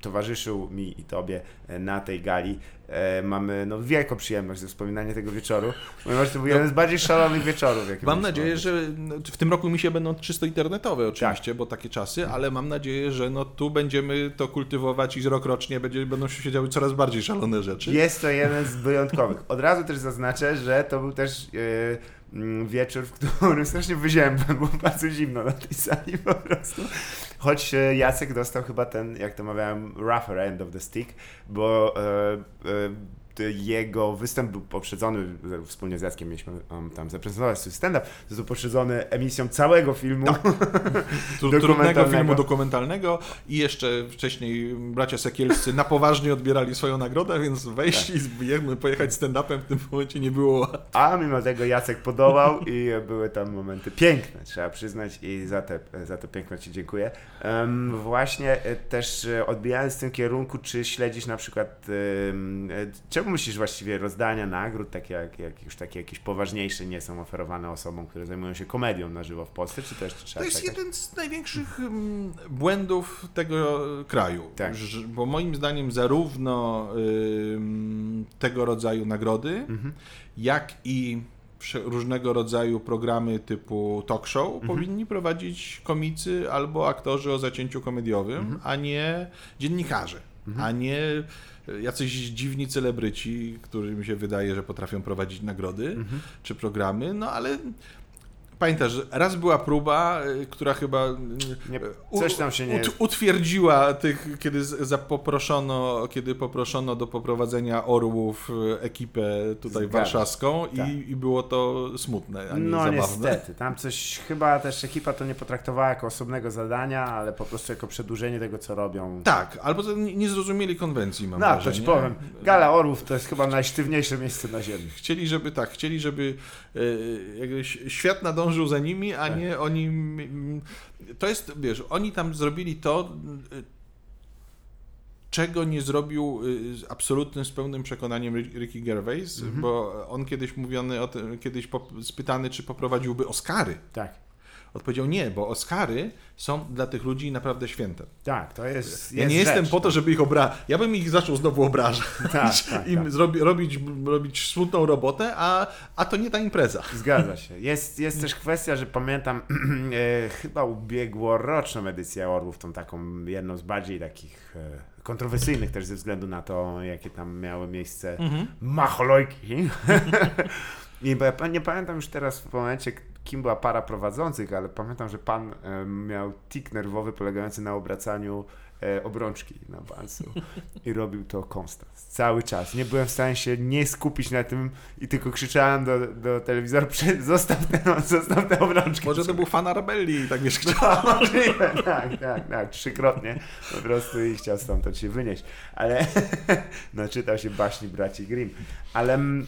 towarzyszył mi i Tobie e, na tej gali. E, mamy no, wielką przyjemność ze wspominania tego wieczoru, ponieważ to był jeden z bardziej szalonych wieczorów. Jakie mam nadzieję, że no, w tym roku mi się będą czysto internetowe oczywiście, tak. bo takie czasy, ale mam nadzieję, że no, tu będziemy to kultywować i rok rocznie będzie, będą się działy coraz bardziej szalone rzeczy. Jest to jeden z wyjątkowych. Od razu też zaznaczę, że to był też... Yy, wieczór, w którym strasznie wyzięłem, było bardzo zimno na tej sali po prostu. Choć e, Jacek dostał chyba ten, jak to mawiałem, rougher end of the stick, bo e, e, jego występ był poprzedzony, wspólnie z Jackiem mieliśmy um, tam zaprezentować swój stand-up, został poprzedzony emisją całego filmu tak. (laughs) trudnego filmu dokumentalnego i jeszcze wcześniej bracia Sekielscy na poważnie odbierali swoją nagrodę, więc wejść tak. i pojechać stand-upem w tym momencie nie było łatwo. A mimo tego Jacek podołał i były tam momenty piękne, trzeba przyznać i za te, za to piękno Ci dziękuję. Um, właśnie e, też e, odbijając w tym kierunku, czy śledzisz na przykład um, czemu myślisz właściwie rozdania nagród, takie jak, jak już takie jakieś poważniejsze nie są oferowane osobom, które zajmują się komedią na żywo w Polsce, czy też trzeba To jest czekać? jeden z największych mm, błędów tego kraju, tak. bo moim zdaniem zarówno tego rodzaju nagrody, mhm. jak i różnego rodzaju programy typu talk show mhm. powinni prowadzić komicy albo aktorzy o zacięciu komediowym, mhm. a nie dziennikarze, mhm. a nie jacyś dziwni celebryci, którzy mi się wydaje, że potrafią prowadzić nagrody mhm. czy programy, no ale pamiętasz, raz była próba, y, która chyba y, nie, coś tam się nie ut, utwierdziła tych, kiedy poproszono, kiedy poproszono do poprowadzenia Orłów y, ekipę tutaj Zgadza. warszawską tak. i, i, było to smutne, a nie no, zabawne. niestety, tam coś, chyba też ekipa to nie potraktowała jako osobnego zadania, ale po prostu jako przedłużenie tego, co robią. Tak, albo nie zrozumieli konwencji, mam no, wrażenie. No, to ci powiem, Gala Orłów to jest chyba najsztywniejsze miejsce na ziemi. Chcieli, żeby tak, chcieli, żeby yy, świat nadążył podążył za nimi, a tak. nie oni. To jest, wiesz, oni tam zrobili to, czego nie zrobił y, absolutnym, z pełnym przekonaniem Ricky Gervais, mhm. bo on kiedyś mówiony o tym, kiedyś spytany, czy poprowadziłby Oscary. Tak. Odpowiedział nie, bo Oscary są dla tych ludzi naprawdę świętem. Tak, to jest. Ja nie rzecz, jestem po to, żeby ich obrażać. Ja bym ich zaczął znowu obrażać. (laughs) Tak, (laughs) tak, Im tak. Zrobi, robić, robić smutną robotę, a, a to nie ta impreza. Zgadza się. (laughs) Jest, jest też kwestia, że pamiętam (clears throat) e, chyba ubiegłoroczną edycję Orłów, tą taką jedną z bardziej takich. E, kontrowersyjnych też ze względu na to, jakie tam miały miejsce mhm. macholojki. I bo ja nie pamiętam już teraz w momencie, kim była para prowadzących, ale pamiętam, że pan e, miał tik nerwowy polegający na obracaniu e, obrączki na palcu i robił to konstans. Cały czas. Nie byłem w stanie się nie skupić na tym i tylko krzyczałem do, do telewizora, (laughs) zostaw te, zostaw te obrączki. Może to był fan Arabelli i tak wiesz, (laughs) no, tak, tak, tak, trzykrotnie po prostu i chciał stamtąd się wynieść. Ale (laughs) no, czytał się baśni braci Grimm. Ale mm,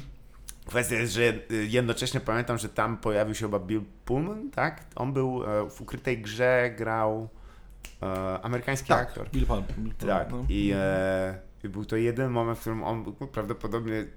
Kwestia jest, że y, jednocześnie pamiętam, że tam pojawił się chyba Bill Pullman, tak? On był e, w ukrytej grze, grał e, amerykański tak, aktor. Bill Pullman. Tak. No. I, e, I, był to jeden moment, w którym on prawdopodobnie, y,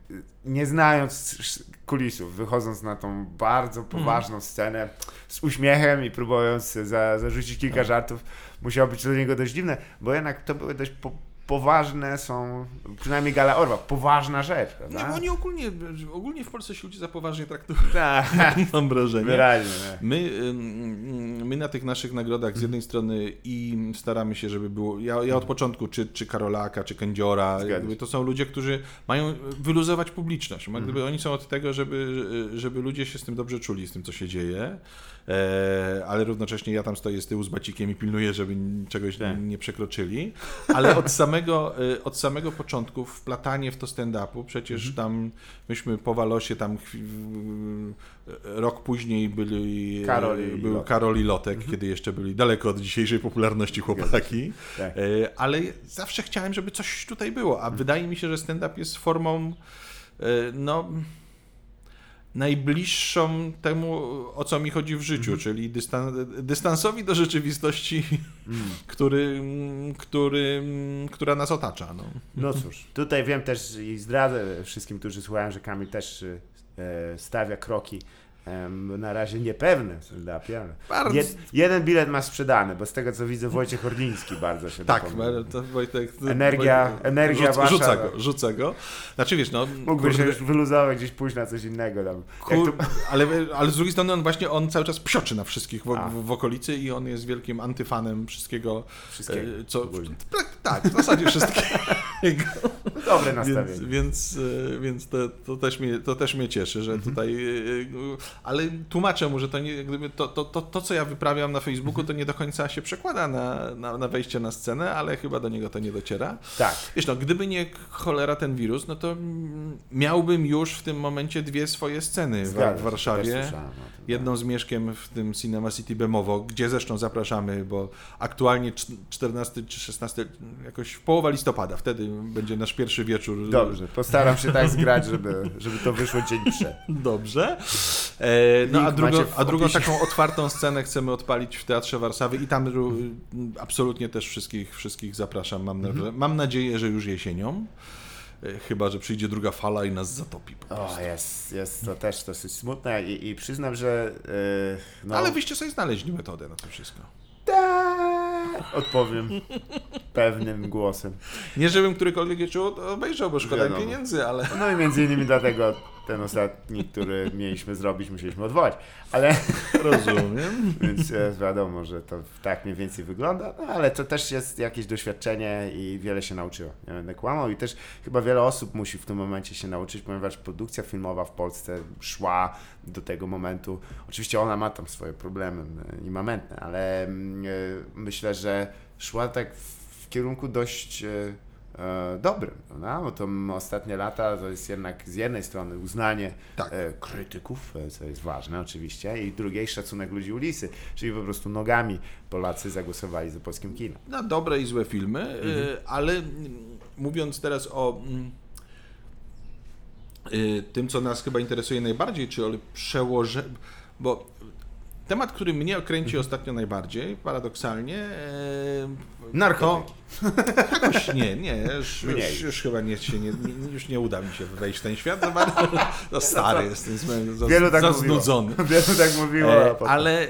nie znając kulisów, wychodząc na tą bardzo mhm. poważną mm. scenę z uśmiechem i próbując za, zarzucić kilka tak. żartów, musiało być dla niego dość dziwne, bo jednak to były dość po, poważne są, przynajmniej Gala Orła, poważna rzecz, prawda? Nie, oni ogólnie, ogólnie w Polsce się ludzie za poważnie traktują, (laughs) Tak, (laughs) mam wrażenie. wyraźnie. nie? My, my na tych naszych nagrodach z jednej strony i staramy się, żeby było. Ja, ja od początku, czy, czy Karolaka, czy Kędziora, jakby to są ludzie, którzy mają wyluzować publiczność. Gdyby oni są od tego, żeby, żeby ludzie się z tym dobrze czuli, z tym, co się dzieje. E, ale równocześnie ja tam stoję z tyłu z bacikiem i pilnuję, żeby czegoś Tak. nie przekroczyli. Ale od samego, e, od samego początku wplatanie w to stand-upu, przecież tam myśmy po Walosie tam rok później byli Karol i był Lotek. Mhm. Karol i Lotek, kiedy jeszcze byli daleko od dzisiejszej popularności chłopaki. Tak. E, Ale zawsze chciałem, żeby coś tutaj było, Mhm. a wydaje mi się, że stand-up jest formą e, no najbliższą temu, o co mi chodzi w życiu, Mhm. czyli dystan dystansowi do rzeczywistości, Mm. (laughs) który, który, która nas otacza. No. No (laughs) cóż, tutaj wiem też i zdradzę wszystkim, którzy słuchają, że Kamil też e, stawia kroki na razie niepewne w stand-upie, Bardzo- Jed, jeden bilet ma sprzedany, bo z tego co widzę Wojciech Orliński bardzo się Tak, to Wojtek, Energia- Wojtek, energia rzuc, wasza, rzuca no. go, rzuca go. Znaczy wiesz, no... Mógłby się kurde, już wyluzować, gdzieś pójść na coś innego tam. Kur... to, Ale, ale z drugiej strony on właśnie on cały czas psioczy na wszystkich w, w, w okolicy i on jest wielkim antyfanem wszystkiego, Wszystkiego, e, co ogólnie. tak, tak, w zasadzie wszystkiego. (laughs) dobre więc nastawienie. więc, e, więc to, to, też mnie, to też mnie cieszy, że Mhm. tutaj. E, e, Ale tłumaczę mu, że to nie, gdyby to, to, to, to, co ja wyprawiam na Facebooku, to nie do końca się przekłada na, na, na wejście na scenę, ale chyba do niego to nie dociera. Tak. Wiesz, no, gdyby nie cholera ten wirus, no to miałbym już w tym momencie dwie swoje sceny w, w Warszawie. tym, Jedną z Mieszkiem w tym Cinema City Bemowo, gdzie zresztą zapraszamy, bo aktualnie cz- 14 czy 16, jakoś w połowa listopada, wtedy będzie nasz pierwszy wieczór. tak. Dobrze, postaram się tak zgrać, żeby, żeby to wyszło dzień przed. Dobrze. E, no a drugą, a drugą taką otwartą scenę chcemy odpalić w Teatrze Warszawy i tam absolutnie też wszystkich, wszystkich zapraszam. Mam, Mhm. mam nadzieję, że już jesienią. E, Chyba, że przyjdzie druga fala i nas zatopi. Po O, prostu. jest, jest to też dosyć smutne i, i przyznam, że yy, no, Ale wyście sobie znaleźli metodę na to wszystko. Odpowiem (laughs) pewnym głosem. Nie, żebym którykolwiek wieczór obejrzał, bo szkoda mi Wiadomo. pieniędzy, ale... No i między innymi dlatego ten ostatni, który mieliśmy zrobić, musieliśmy odwołać. Ale (laughs) Rozumiem. więc e, wiadomo, że to tak mniej więcej wygląda, no, ale to też jest jakieś doświadczenie i wiele się nauczyło. Nie będę kłamał i też chyba wiele osób musi w tym momencie się nauczyć, ponieważ produkcja filmowa w Polsce szła do tego momentu. Oczywiście ona ma tam swoje problemy e, immamentne, ale mm, e, myślę, że szła tak w, kierunku dość e, dobrym, prawda? bo to ostatnie lata to jest jednak z jednej strony uznanie Tak. e, krytyków, e, co jest ważne oczywiście, i drugiej szacunek ludzi ulicy, czyli po prostu nogami Polacy zagłosowali za polskim kinem. Na dobre i złe filmy, y, ale mówiąc teraz o tym, co nas chyba interesuje najbardziej, czyli przełożeniu, bo temat, który mnie kręci ostatnio najbardziej, paradoksalnie, e, to (laughs) jakoś nie, nie, już, już, już chyba nie, się nie, już nie uda mi się wejść w ten świat za bardzo, no stary (laughs) jestem, za, Wielu tak za mówiło. znudzony. (laughs) Wielu tak mówiło, E, ale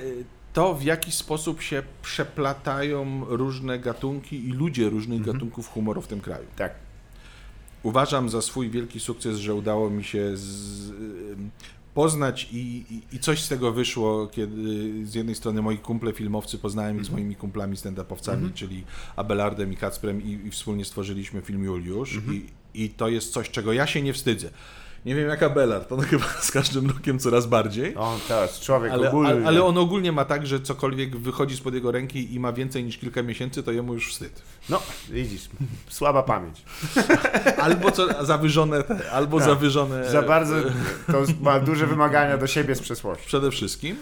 to, w jaki sposób się przeplatają różne gatunki i ludzie różnych Mhm. gatunków humoru w tym kraju. Tak. Uważam za swój wielki sukces, że udało mi się z, poznać i, i, i coś z tego wyszło, kiedy z jednej strony moi kumple filmowcy poznałem ich Mhm. z moimi kumplami stand-upowcami, czyli Abelardem i Kacprem i, i wspólnie stworzyliśmy film Juliusz Mhm. i, i to jest coś, czego ja się nie wstydzę. Nie wiem jak Abelard, on (laughs) chyba z każdym rokiem coraz bardziej. On teraz, człowiek Ale, ogólny. ale, ale on ogólnie ma tak, że cokolwiek wychodzi spod jego ręki i ma więcej niż kilka miesięcy, to jemu już wstyd. No, widzisz, słaba pamięć. (laughs) Albo co, zawyżone, albo Tak. zawyżone. Za bardzo, to ma duże wymagania do siebie z przeszłości. Przede wszystkim.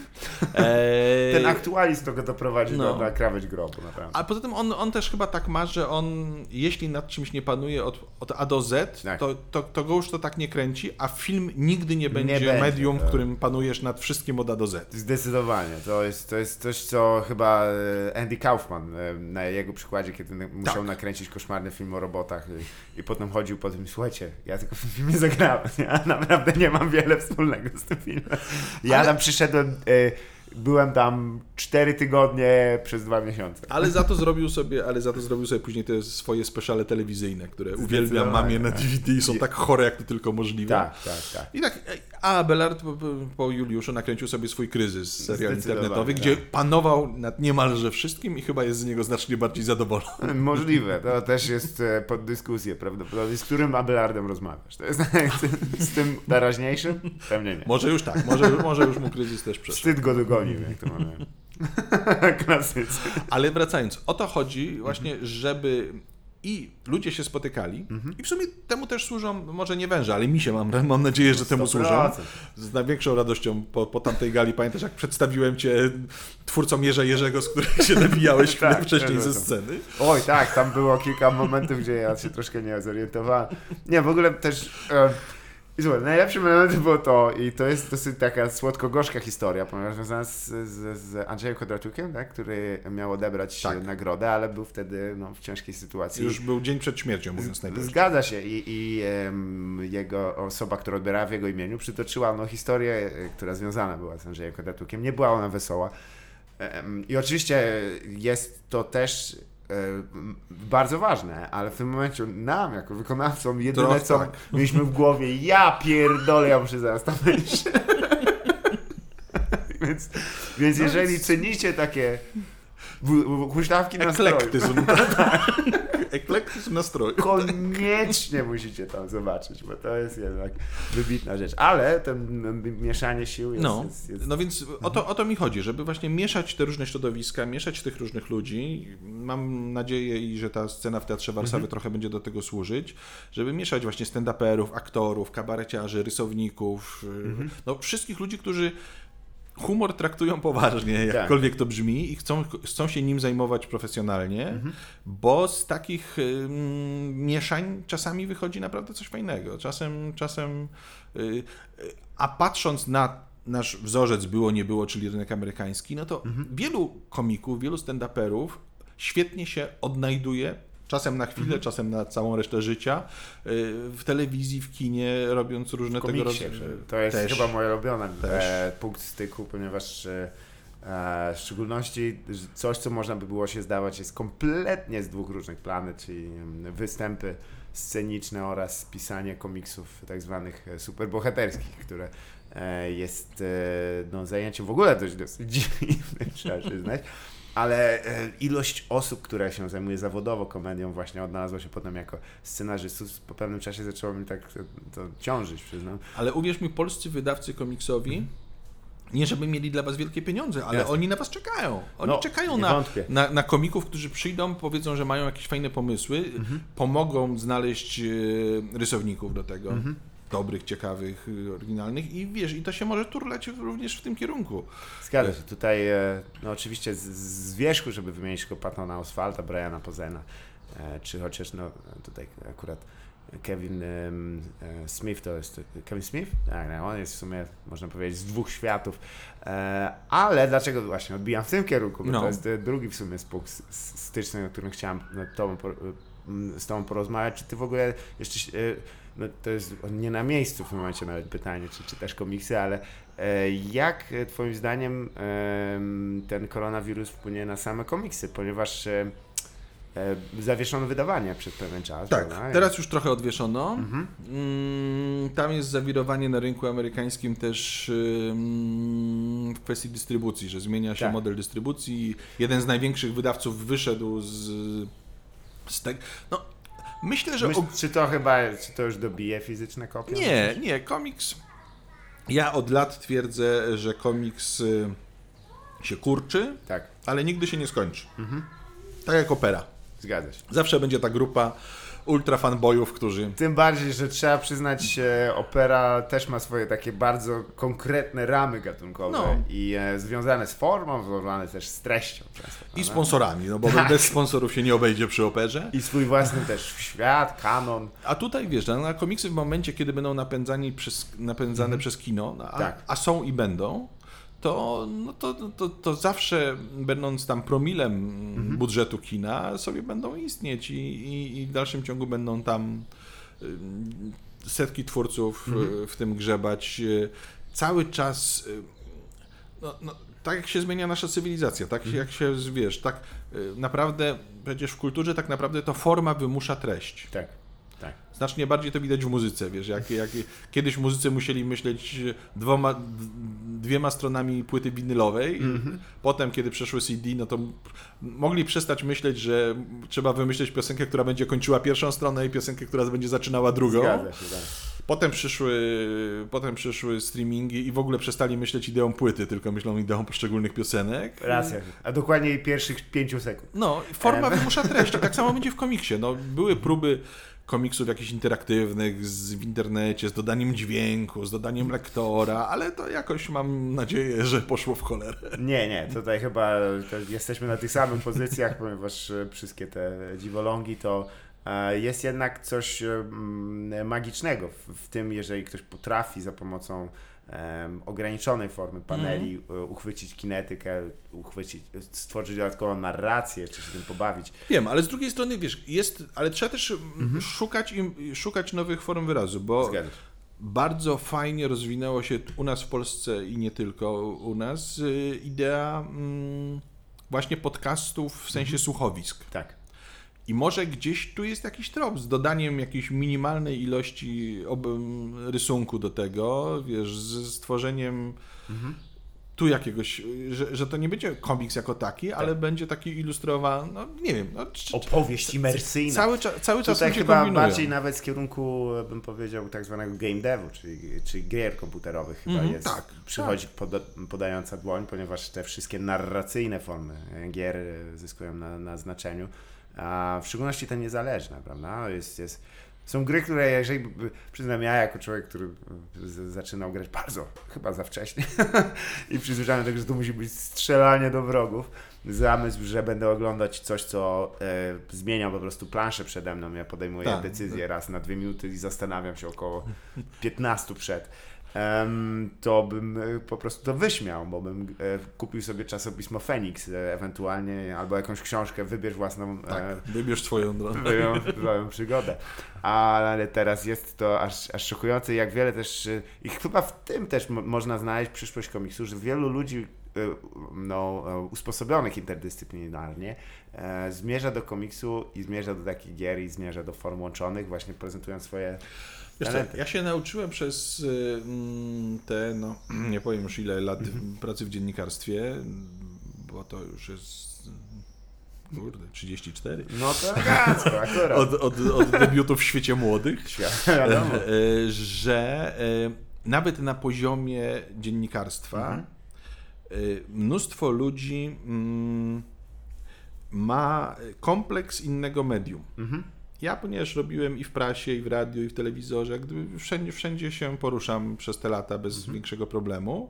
Eee, (laughs) Ten aktualizm to go doprowadzi No. do, na krawędź grobu, naprawdę. A poza tym on, on też chyba tak ma, że on, jeśli nad czymś nie panuje od, od A do Z, Tak. to, to, to go już to tak nie kręci, a film nigdy nie będzie będzie, medium, w tak. którym panujesz nad wszystkim od A do Z. Zdecydowanie. To jest, to jest coś, co chyba e, Andy Kaufman e, na jego przykładzie, kiedy na- musiał Tak. nakręcić koszmarny film o robotach i, i potem chodził po tym, słuchajcie, ja tylko w tym filmie zagrałem, (laughs) ja naprawdę nie mam wiele wspólnego z tym filmem. Ja Ale- tam przyszedłem e, byłem tam cztery tygodnie przez dwa miesiące. Ale za to zrobił sobie, ale za to zrobił sobie później te swoje speciale telewizyjne, które uwielbiam, mam je na DVD i są tak chore, jak to tylko możliwe. Tak, tak, tak. I tak, a Abelard po, po Juliuszu nakręcił sobie swój kryzys serial internetowy, tak. gdzie panował nad niemalże wszystkim i chyba jest z niego znacznie bardziej zadowolony. (laughs) Możliwe, to też jest e, pod dyskusję prawdopodobnie, z którym Abelardem rozmawiasz. To jest (laughs) z tym teraźniejszym? Pewnie nie. Może już tak, może, może już mu kryzys też przeszedł. Wstyd go dogonił, jak to mamy. (laughs) Klasycy. Ale wracając, o to chodzi właśnie, żeby i ludzie się spotykali i w sumie temu też służą, może nie węże, ale mi się mam, (laughs) mam nadzieję, że temu 100%. służą. Z największą radością po, po tamtej gali, pamiętasz jak przedstawiłem Cię twórcom Jerza Jerzego, z których się (laughs) nabijałeś Tak, wcześniej ze pamiętam. sceny. Oj, tak, tam było kilka momentów, gdzie ja się troszkę nie zorientowałem. Nie, w ogóle też... E, I słuchaj, najlepszy moment (laughs) było to, i to jest dosyć taka słodko-gorzka historia, ponieważ związana z, z, z Andrzejem Kodraczukiem, tak, który miał odebrać Tak. nagrodę, ale był wtedy no, w ciężkiej sytuacji. Już był dzień przed śmiercią, mówiąc najpierw. Zgadza się i, i em, jego osoba, która odbierała w jego imieniu, przytoczyła no, historię, e, która związana była z Andrzejem Kodratukiem. Nie była ona wesoła. Em, I oczywiście jest to też bardzo ważne, ale w tym momencie nam, jako wykonawcom, jedyne Trochę co tak. mieliśmy w głowie, ja pierdolę, ja muszę zaraz tam być. (laughs) więc, więc No jeżeli więc- cenicie takie huśtawki nastroju, Eklektyzm. (laughs) (laughs) Eklektyzm nastroju. koniecznie musicie tam zobaczyć, bo to jest jednak wybitna rzecz. Ale to mieszanie sił jest... No, jest, jest... no więc o to, o to mi chodzi, żeby właśnie mieszać te różne środowiska, mieszać tych różnych ludzi. Mam nadzieję, i że ta scena w Teatrze Warszawy Mhm. trochę będzie do tego służyć, żeby mieszać właśnie stand-uperów, aktorów, kabareciarzy, rysowników, Mhm. no wszystkich ludzi, którzy humor traktują poważnie, Tak. jakkolwiek to brzmi, i chcą, chcą się nim zajmować profesjonalnie, Mhm. bo z takich ym, mieszań czasami wychodzi naprawdę coś fajnego. Czasem, czasem y, y, a patrząc na nasz wzorzec było, nie było, czyli rynek amerykański, no to Mhm. wielu komików, wielu stand-uperów świetnie się odnajduje, czasem na chwilę, Mhm. czasem na całą resztę życia, y, w telewizji, w kinie, robiąc różne tego rodzaju... To jest Też. chyba moje Też. e, punkt styku, ponieważ e, e, w szczególności coś, co można by było się zdawać, jest kompletnie z dwóch różnych planet, czyli występy sceniczne oraz pisanie komiksów tak zwanych superbohaterskich, które jest no, zajęciem w ogóle dość dosyć (laughs) dziwnym, trzeba przyznać. Ale e, ilość osób, która się zajmuje zawodowo komedią, właśnie odnalazła się potem jako scenarzystów. Po pewnym czasie zaczęło mi tak to ciążyć, przyznam. Ale uwierz mi, polscy wydawcy komiksowi, nie żeby mieli dla was wielkie pieniądze, ale Jasne. oni na was czekają. Oni No, czekają na, na, na komików, którzy przyjdą, powiedzą, że mają jakieś fajne pomysły, Mhm. pomogą znaleźć e, rysowników do tego. Mhm. Dobrych, ciekawych, e, oryginalnych i wiesz, i to się może turlać również w tym kierunku. Zgadza się. Tutaj, e, no oczywiście z, z wierzchu, żeby wymienić tylko Patona Oswalda, Briana Pozena, e, czy chociaż, no tutaj akurat Kevin e, Smith to jest, Kevin Smith? Tak, no, on jest w sumie, można powiedzieć, z dwóch światów. E, ale dlaczego właśnie odbijam w tym kierunku? Bo No. to jest drugi w sumie punkt styczny, o którym chciałem no, tobą, z Tobą porozmawiać. Czy Ty w ogóle jeszcze, e, no, to jest nie na miejscu w tym momencie nawet pytanie, czy czytasz komiksy, ale e, jak e, Twoim zdaniem em, ten koronawirus wpłynie na same komiksy, ponieważ e, zawieszono wydawanie przez pewien czas. Tak, prawda? teraz już trochę odwieszono. Mhm. Mm, Tam jest zawirowanie na rynku amerykańskim też w kwestii dystrybucji, że zmienia się Tak. model dystrybucji. Jeden z największych wydawców wyszedł z, z tego. No, myślę, że. Myśl, czy to chyba, czy to już dobije fizyczne kopie? Nie, nie, komiks. Ja od lat twierdzę, że komiks y, się kurczy, Tak, ale nigdy się nie skończy. Tak jak opera. zgadza się. Zawsze będzie ta grupa ultra fanboyów, którzy Tym bardziej, że trzeba przyznać, e, opera też ma swoje takie bardzo konkretne ramy gatunkowe No. i e, związane z formą, związane też z treścią często. i sponsorami, no bo Tak. bez sponsorów się nie obejdzie przy operze. I swój własny też świat, kanon. A tutaj wiesz, na komiksy w momencie, kiedy będą napędzani przez, napędzane przez kino, no, a, Tak. a są i będą, to, no to, to, to zawsze będąc tam promilem budżetu kina, sobie będą istnieć i, i, i w dalszym ciągu będą tam ym, setki twórców y, w tym grzebać. y, Cały czas y, no, no, tak jak się zmienia nasza cywilizacja, tak jak się, wiesz, tak y, naprawdę, przecież w kulturze tak naprawdę to forma wymusza treść. Tak. Znacznie bardziej to widać w muzyce, wiesz, jak, jak kiedyś muzycy musieli myśleć dwoma, dwiema stronami płyty winylowej, potem kiedy przeszły CD, no to mogli przestać myśleć, że trzeba wymyśleć piosenkę, która będzie kończyła pierwszą stronę i piosenkę, która będzie zaczynała drugą. Zgadza się, tak. Potem przyszły, potem przyszły streamingi i w ogóle przestali myśleć ideą płyty, tylko myślą ideą poszczególnych piosenek. Racja. A dokładnie pierwszych pięciu sekund. No, forma wymusza treść. Tak samo będzie w komiksie. No, były próby komiksów jakichś interaktywnych z, w internecie, z dodaniem dźwięku, z dodaniem lektora, ale to jakoś mam nadzieję, że poszło w cholerę. Nie, nie, tutaj chyba jesteśmy na tych samych pozycjach, (laughs) ponieważ e, wszystkie te dziwolągi to e, jest jednak coś e, magicznego w tym, jeżeli ktoś potrafi za pomocą em, ograniczonej formy paneli e, uchwycić kinetykę, uchwycić, stworzyć dodatkową narrację, czy się tym pobawić. Wiem, ale z drugiej strony, wiesz, jest, ale trzeba też mm, szukać, im, szukać nowych form wyrazu, bo Zgadza bardzo fajnie rozwinęło się u nas w Polsce i nie tylko u nas y, idea mm, właśnie podcastów w sensie słuchowisk. Tak. I może gdzieś tu jest jakiś trop z dodaniem jakiejś minimalnej ilości rysunku do tego, wiesz, z stworzeniem tu jakiegoś, że, że to nie będzie komiks jako taki, ale będzie taki ilustrowany, no nie wiem, no, czy- Opowieść imersyjna. cały, cza- cały czas Tutaj chyba kombinują. bardziej nawet z kierunku, bym powiedział, tak zwanego game devu, czyli, czyli gier komputerowych chyba Mhm, jest. tak, przychodzi poda, podająca dłoń, ponieważ te wszystkie narracyjne formy gier zyskują na, na znaczeniu. A w szczególności te niezależne, prawda? Jest, jest, są gry, które jeżeli, przyznam ja jako człowiek, który z, zaczynał grać bardzo, chyba za wcześnie (laughs) i przyzwyczajony do tego, że to musi być strzelanie do wrogów, zamysł, że będę oglądać coś, co e, zmienia po prostu planszę przede mną. Ja podejmuję Tak. decyzję raz na dwie minuty i zastanawiam się około 15 przed. To bym e, po prostu to wyśmiał, bo bym e, kupił sobie czasopismo Feniks e, ewentualnie, albo jakąś książkę, wybierz własną e, Tak, wybierz swoją drogę. swoją, swoją przygodę. Ale teraz jest to aż, aż szokujące, jak wiele też, i chyba w tym też mo- można znaleźć przyszłość komiksu, że wielu ludzi no, usposobionych interdyscyplinarnie e, zmierza do komiksu i zmierza do takich gier i zmierza do form łączonych, właśnie prezentując swoje Wiesz co, talenty. ja się nauczyłem przez y, mm, te, no (clears throat) nie powiem już ile lat Mhm. pracy w dziennikarstwie, bo to już jest kurde, 34. No to (laughs) akurat. Od, od, od debiutu w świecie młodych, (laughs) wiadomo. e, że e, nawet na poziomie dziennikarstwa Mhm. e, mnóstwo ludzi mm, ma kompleks innego medium. Mhm. Ja, ponieważ robiłem i w prasie, i w radiu, i w telewizorze, gdy wszędzie, wszędzie się poruszam przez te lata bez Mhm. większego problemu,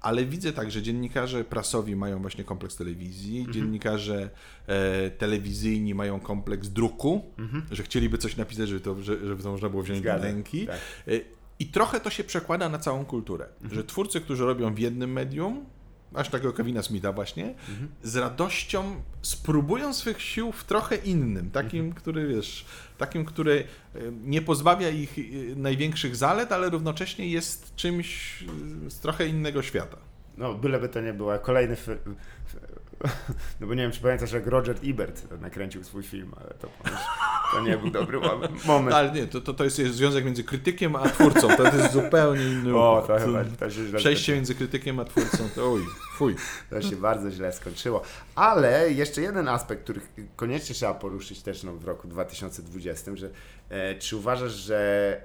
ale widzę tak, że dziennikarze prasowi mają właśnie kompleks telewizji, Mhm. dziennikarze e, telewizyjni mają kompleks druku, że chcieliby coś napisać, żeby to, że- żeby to można było wziąć Mhm. Zgadza, do ręki. tak. E, I trochę to się przekłada na całą kulturę, Mhm. że twórcy, którzy robią w jednym medium, aż takiego Kevina Smitha właśnie, Mhm. z radością spróbują swych sił w trochę innym, takim, Mhm. który wiesz, takim, który e, nie pozbawia ich e, największych zalet, ale równocześnie jest czymś e, z trochę innego świata. No, byleby to nie była kolejny (laughs) No bo nie wiem, czy pamiętasz, jak Roger Ebert nakręcił swój film, ale to, to nie był dobry (laughs) moment. Ale nie, to, to, to jest związek między krytykiem a twórcą, to jest zupełnie inny (laughs) O, układ. to chyba to się źle Przejście między krytykiem a twórcą, to oj, fuj. To się bardzo źle skończyło. Ale jeszcze jeden aspekt, który koniecznie trzeba poruszyć też no, w roku 2020, że e, czy uważasz, że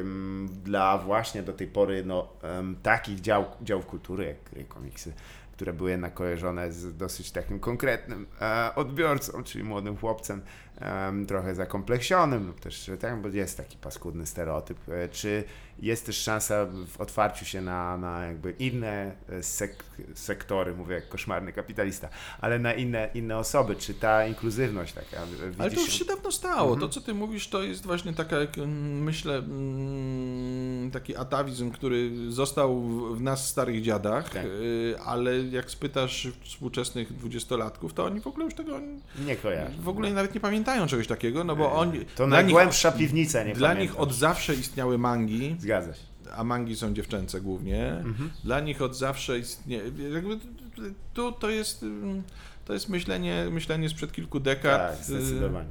em, dla właśnie do tej pory no, em, takich dział, działów kultury jak komiksy, które były jednak kojarzone z dosyć takim konkretnym e, odbiorcą, czyli młodym chłopcem, em, trochę zakompleksionym lub też, tak, bo jest taki paskudny stereotyp. E, czy jest też szansa w otwarciu się na, na jakby inne e, sek sektory, mówię jak koszmarny kapitalista, ale na inne, inne osoby, czy ta inkluzywność taka e, Ale to widzisz już się dawno stało. To, co ty mówisz, to jest właśnie taka, jak, mm, myślę, mm, taki atawizm, który został w- nas starych dziadach, Tak. y, ale jak spytasz współczesnych dwudziestolatków, to oni w ogóle już tego nie kojarzę. w ogóle nawet nie pamiętają czegoś takiego, no bo oni... To dla nich, najgłębsza piwnica, nie dla pamiętam. nich od zawsze istniały mangi, Zgadza się. a mangi są dziewczęce głównie. Mhm. Dla nich od zawsze istnieje. Jakby tu to jest. To jest myślenie, myślenie sprzed kilku dekad. Tak, zdecydowanie.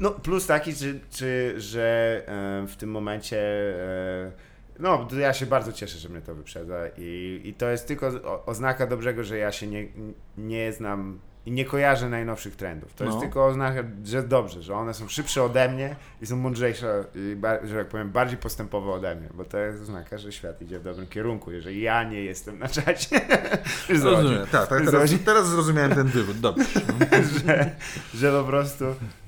No, plus taki, czy, czy, że w tym momencie e, no, ja się bardzo cieszę, że mnie to wyprzedza i, i to jest tylko oznaka dobrego, że ja się nie, nie znam i nie kojarzę najnowszych trendów. To no. jest tylko oznaka, że dobrze, że one są szybsze ode mnie i są mądrzejsze, i, że tak powiem, bardziej postępowe ode mnie, bo to jest oznaka, że świat idzie w dobrym kierunku, jeżeli ja nie jestem na czacie. (laughs) Rozumiem, tak, tak teraz, teraz zrozumiałem ten wywód, dobrze. (laughs) że, że po prostu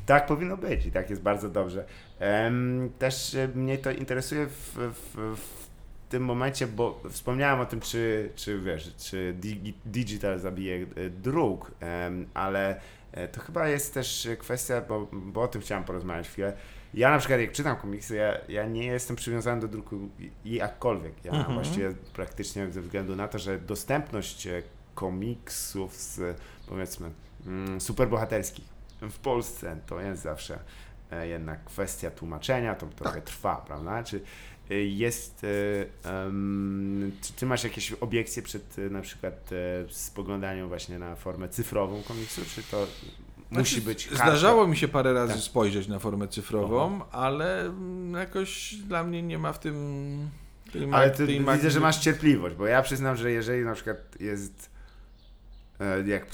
tak powinno być i tak jest bardzo dobrze. Um, też mnie to interesuje w, w, w tym momencie, bo wspomniałem o tym, czy, czy wiesz, czy digital zabije e, druk, ale e, to chyba jest też kwestia, bo, bo o tym chciałem porozmawiać chwilę. Ja na przykład jak czytam komiksy, ja, ja nie jestem przywiązany do druku jakkolwiek. Ja mhm. właściwie praktycznie ze względu na to, że dostępność e, komiksów z powiedzmy mm, superbohaterskich w Polsce to jest zawsze jednak kwestia tłumaczenia, to trochę tak. trwa, prawda? Czy jest, um, czy masz jakieś obiekcje przed e, na przykład spoglądaniem właśnie na formę cyfrową komiksu, czy to musi znaczy, być hardcore? Zdarzało mi się parę razy tak. spojrzeć na formę cyfrową, Aha. ale jakoś dla mnie nie ma w tym tej Ale ty widzę, że masz cierpliwość, bo ja przyznam, że jeżeli na przykład jest jak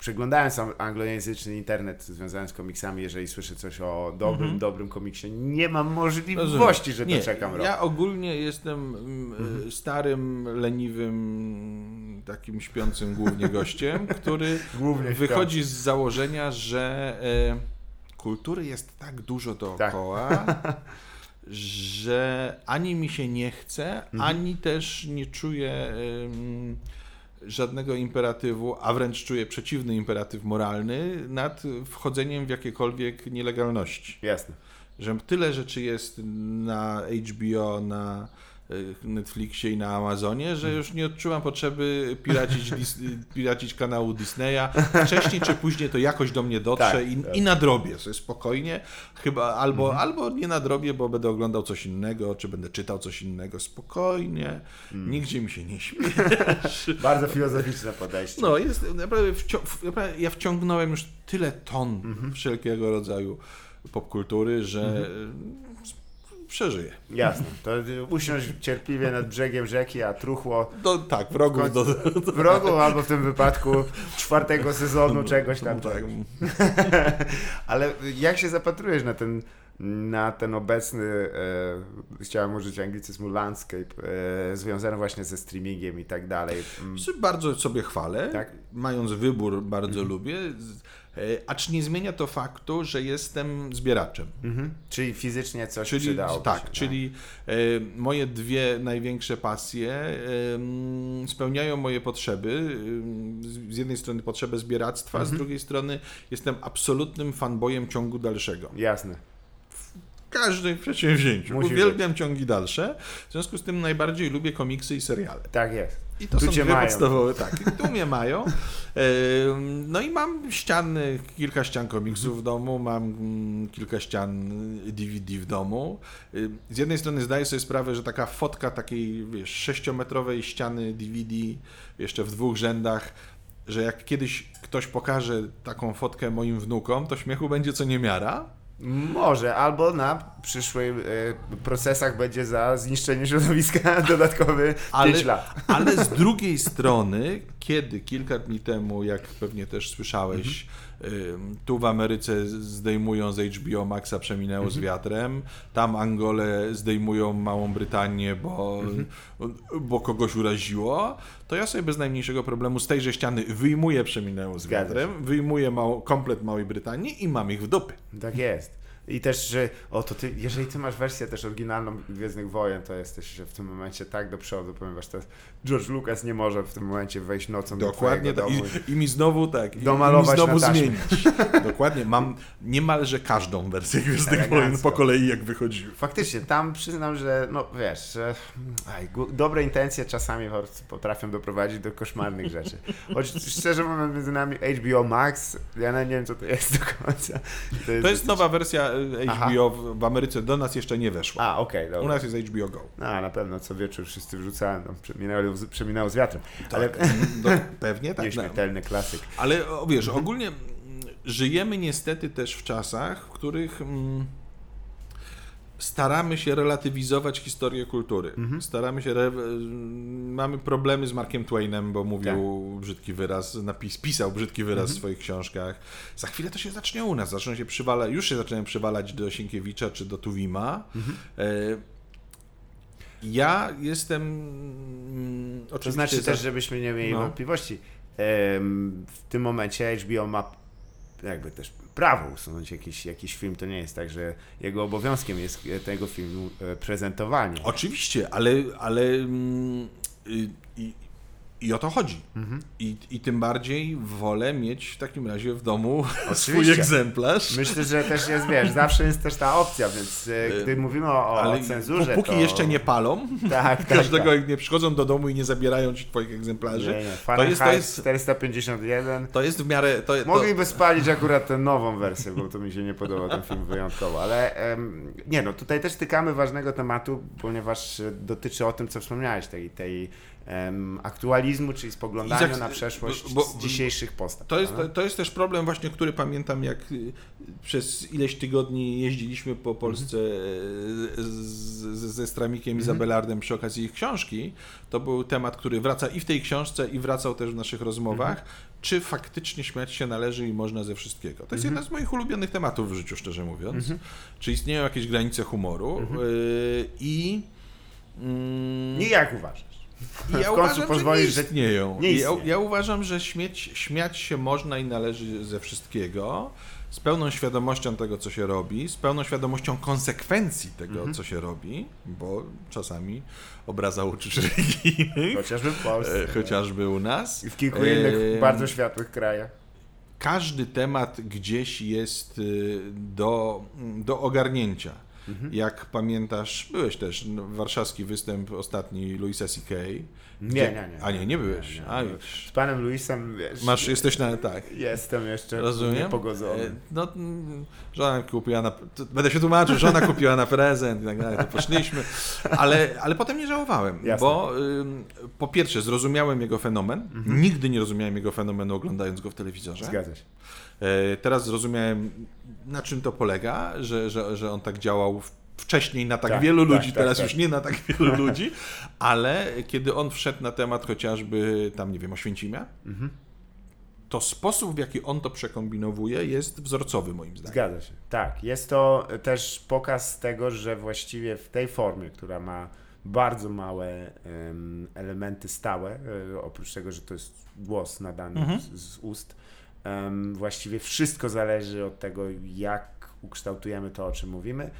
przeglądając anglojęzyczny internet związany z komiksami, jeżeli słyszę coś o dobrym, -hmm. dobrym komiksie, nie mam możliwości, że nie, to czekam rok. Ja ogólnie jestem mm -hmm. starym, leniwym, takim śpiącym głównie (laughs) gościem, który głównie wychodzi z założenia, że e, kultury jest tak dużo dookoła, tak. (laughs) że ani mi się nie chce, -hmm. ani też nie czuję... E, żadnego imperatywu, a wręcz czuję przeciwny imperatyw moralny nad wchodzeniem w jakiekolwiek nielegalności. Jasne. Że tyle rzeczy jest na HBO, na Netflixie i na Amazonie, że już nie odczuwam potrzeby piracić, (laughs) piracić kanału Disneya. Wcześniej czy później to jakoś do mnie dotrze tak, i, tak. i nadrobię sobie spokojnie. Chyba albo, mhm. albo nie nadrobię, bo będę oglądał coś innego, czy będę czytał coś innego spokojnie. Mhm. Nigdzie mi się nie śmieszy. (laughs) Bardzo filozoficzne podejście. No, jest, naprawdę, wcią ja wciągnąłem już tyle ton mhm. wszelkiego rodzaju popkultury, że mhm przeżyje. Jasne. To usiąść cierpliwie nad brzegiem rzeki, a truchło... Do, tak, wrogów. Do, do, wrogów albo w tym wypadku czwartego sezonu czegoś tam. Tak. (laughs) Ale jak się zapatrujesz na ten na ten obecny, e, chciałem użyć anglicyzmu landscape, e, związany właśnie ze streamingiem i tak dalej. Bardzo sobie chwalę, tak? mając wybór bardzo mhm. lubię. E, acz nie zmienia to faktu, że jestem zbieraczem. Mhm. Czyli fizycznie coś czyli, przydało. Tak, się, tak? czyli e, moje dwie największe pasje e, spełniają moje potrzeby. Z jednej strony potrzebę zbieractwa, mhm. z drugiej strony jestem absolutnym fanbojem ciągu dalszego. Jasne każdym przedsięwzięciu. Musi Uwielbiam być. ciągi dalsze. W związku z tym najbardziej lubię komiksy i seriale. Tak jest. I to tu są dwie mają. podstawowe, tak. I tu mnie (laughs) mają. No i mam ściany, kilka ścian komiksów w domu, mam mm, kilka ścian DVD w domu. Z jednej strony zdaję sobie sprawę, że taka fotka takiej, wiesz, sześciometrowej ściany DVD jeszcze w dwóch rzędach że jak kiedyś ktoś pokaże taką fotkę moim wnukom, to śmiechu będzie co niemiara. Może, albo na przyszłych e, procesach będzie za zniszczenie środowiska (laughs) dodatkowy ale, 5 lat. Ale z (laughs) drugiej strony, kiedy kilka dni temu, jak pewnie też słyszałeś, mhm. Tu w Ameryce zdejmują z HBO Maxa Przeminęło mhm. z wiatrem, tam Angolę zdejmują Małą Brytanię, bo, mhm. bo kogoś uraziło, to ja sobie bez najmniejszego problemu z tejże ściany wyjmuję Przeminęło z wiatrem, wyjmuję mało, komplet Małej Brytanii i mam ich w dupy. Tak jest. I też, że o to ty, jeżeli ty masz wersję też oryginalną Gwiezdnych Wojen, to jesteś w tym momencie tak do przodu, ponieważ to George Lucas nie może w tym momencie wejść nocą Dokładnie do tak. I, I, mi znowu tak, domalować i, i mi znowu zmienić. (laughs) Dokładnie, mam niemalże każdą wersję Gwiezdnych Wojen po kolei jak wychodziły. Faktycznie, tam przyznam, że no wiesz, że, aj, dobre intencje czasami potrafią doprowadzić do koszmarnych rzeczy. Choć szczerze mówiąc między nami HBO Max, ja nie wiem co to jest do końca. To jest, to jest nowa wersja HBO w, w Ameryce do nas jeszcze nie weszła. A, okej, dobra. U nas jest HBO Go. No, na pewno co wieczór wszyscy wrzucają, no, przeminęło, z- przeminęło z wiatrem. Ale (laughs) No, pewnie tak. no. nieśmiertelny klasyk. Ale wiesz, ogólnie mm, żyjemy niestety też w czasach, w których mm, staramy się relatywizować historię kultury. Staramy się. Re... mm, Mamy problemy z Markiem Twainem, bo mówił brzydki wyraz, napis, pisał brzydki wyraz w swoich książkach. Za chwilę to się zacznie u nas. Zaczną się przywalać, już się zaczynają przywalać do Sienkiewicza czy do Tuwima. E, ja jestem. mm, To znaczy też, żebyśmy nie mieli No. wątpliwości. W tym momencie HBO ma jakby też prawo usunąć jakiś, jakiś film. To nie jest tak, że jego obowiązkiem jest e, tego filmu e, prezentowanie. Oczywiście, ale, ale mm, i, i, o to chodzi. Mhm. I, I tym bardziej wolę mieć w takim razie w domu (laughs) swój Oczywiście. egzemplarz. Myślę, że też jest, wiesz, zawsze jest też ta opcja, więc e, gdy mówimy o, o ale cenzurze, póki to... jeszcze nie palą, (laughs) Tak, tak, każdego tak. nie przychodzą do domu i nie zabierają ci twoich egzemplarzy, Nie, nie. to jest, to, jest, 451. to jest w miarę... To, to, Mogliby spalić akurat tę nową wersję, bo to mi się nie podoba ten film wyjątkowo, ale em, nie no, tutaj też tykamy ważnego tematu, ponieważ e, dotyczy o tym, co wspomniałeś, tej, tej em, aktualizmu, czyli spoglądania na przeszłość bo- z dzisiejszych postaw. To jest, to jest też problem właśnie, który pamiętam, jak y, przez ileś tygodni jeździliśmy po Polsce e, z, z, ze Stramikiem i Zabelardem przy okazji ich książki. To był temat, który wraca i w tej książce, i wracał też w naszych rozmowach. Czy faktycznie śmiać się należy i można ze wszystkiego? To jest jeden z moich ulubionych tematów w życiu, szczerze mówiąc. Czy istnieją jakieś granice humoru? Y, I... mm, Nie jak uważasz? I ja w końcu uważam, pozwolisz, że nie istnieją. nie Ja, ja uważam, że śmieć, śmiać się można i należy ze wszystkiego, z pełną świadomością tego, co się robi, z pełną świadomością konsekwencji tego, Mhm. co się robi, bo czasami obraza uczuć religijnych, Chociażby w Polsce. e, chociażby u nas. I w kilku innych E, bardzo światłych krajach. każdy temat gdzieś jest y, do, do ogarnięcia. Mhm. Jak pamiętasz, byłeś też no, warszawski występ ostatni Louisa C.K. Nie, nie, nie. A nie, nie byłeś. Nie, nie. A. Z panem Luisem, wiesz, Masz, jesteś na, tak. jestem jeszcze Rozumiem. niepogodzony. E, No, mm, żona kupiła na, będę się tłumaczył, żona kupiła na prezent i tak dalej, to poszliśmy, ale, ale potem nie żałowałem, Jasne. bo ym, po pierwsze zrozumiałem jego fenomen, Mhm. nigdy nie rozumiałem jego fenomenu oglądając go w telewizorze. Zgadza się. E, Teraz zrozumiałem, na czym to polega, że, że, że on tak działał wcześniej na tak, Tak, wielu tak, ludzi, tak, teraz tak. już nie na tak wielu (laughs) ludzi, ale kiedy on wszedł na temat chociażby tam, nie wiem, Oświęcimia, Mhm. to sposób, w jaki on to przekombinowuje, jest wzorcowy moim zdaniem. Zgadza się. Tak, jest to też pokaz tego, że właściwie w tej formie, która ma bardzo małe em, elementy stałe, e, oprócz tego, że to jest głos nadany Mhm. z, z ust, właściwie wszystko zależy od tego, jak ukształtujemy to, o czym mówimy.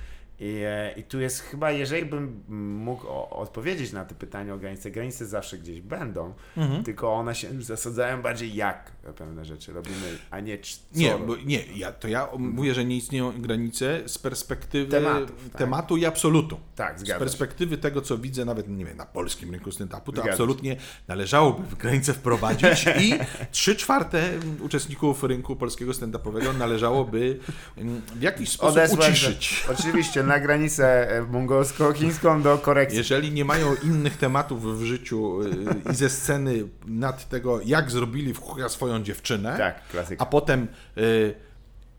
I, e, I tu jest chyba, jeżeli bym mógł o, odpowiedzieć na to pytanie o granice, granice zawsze gdzieś będą, Mhm. tylko one się zasadzają bardziej jak pewne rzeczy robimy, a nie c- co. Nie, bo, nie ja, to ja mówię, że nie istnieją granice z perspektywy Tematów, tak. tematu i absolutu. Tak, Z zgadza się. perspektywy tego, co widzę nawet nie wiem, na polskim rynku stand-upu, to Zgadza się. absolutnie należałoby w granice wprowadzić i (laughs) trzy czwarte uczestników rynku polskiego stand-upowego należałoby mm, w jakiś sposób Odesłać uciszyć. Oczywiście na granicę e, mongolsko-chińską do korekcji. Jeżeli nie mają innych tematów w życiu y, i ze sceny nad tego, jak zrobili w chuja swoją dziewczynę, Tak, klasyka. a potem y,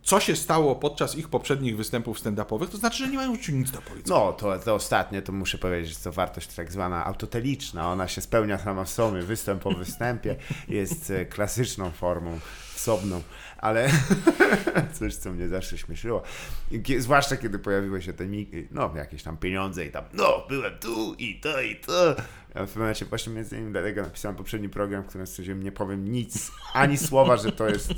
co się stało podczas ich poprzednich występów stand-upowych, to znaczy, że nie mają życiu nic do powiedzenia. No, to, to ostatnie, to muszę powiedzieć, że to wartość tak zwana autoteliczna. Ona się spełnia sama w sobie. Występ po występie jest e, klasyczną formą wsobną, ale (laughs) coś, co mnie zawsze śmieszyło. Zwłaszcza kiedy pojawiły się te no, jakieś tam pieniądze i tam, no, byłem tu i to i to. Ja w pewnym momencie właśnie między innymi dlatego napisałem poprzedni program, w którym stwierdziłem, nie powiem nic, ani słowa, że to jest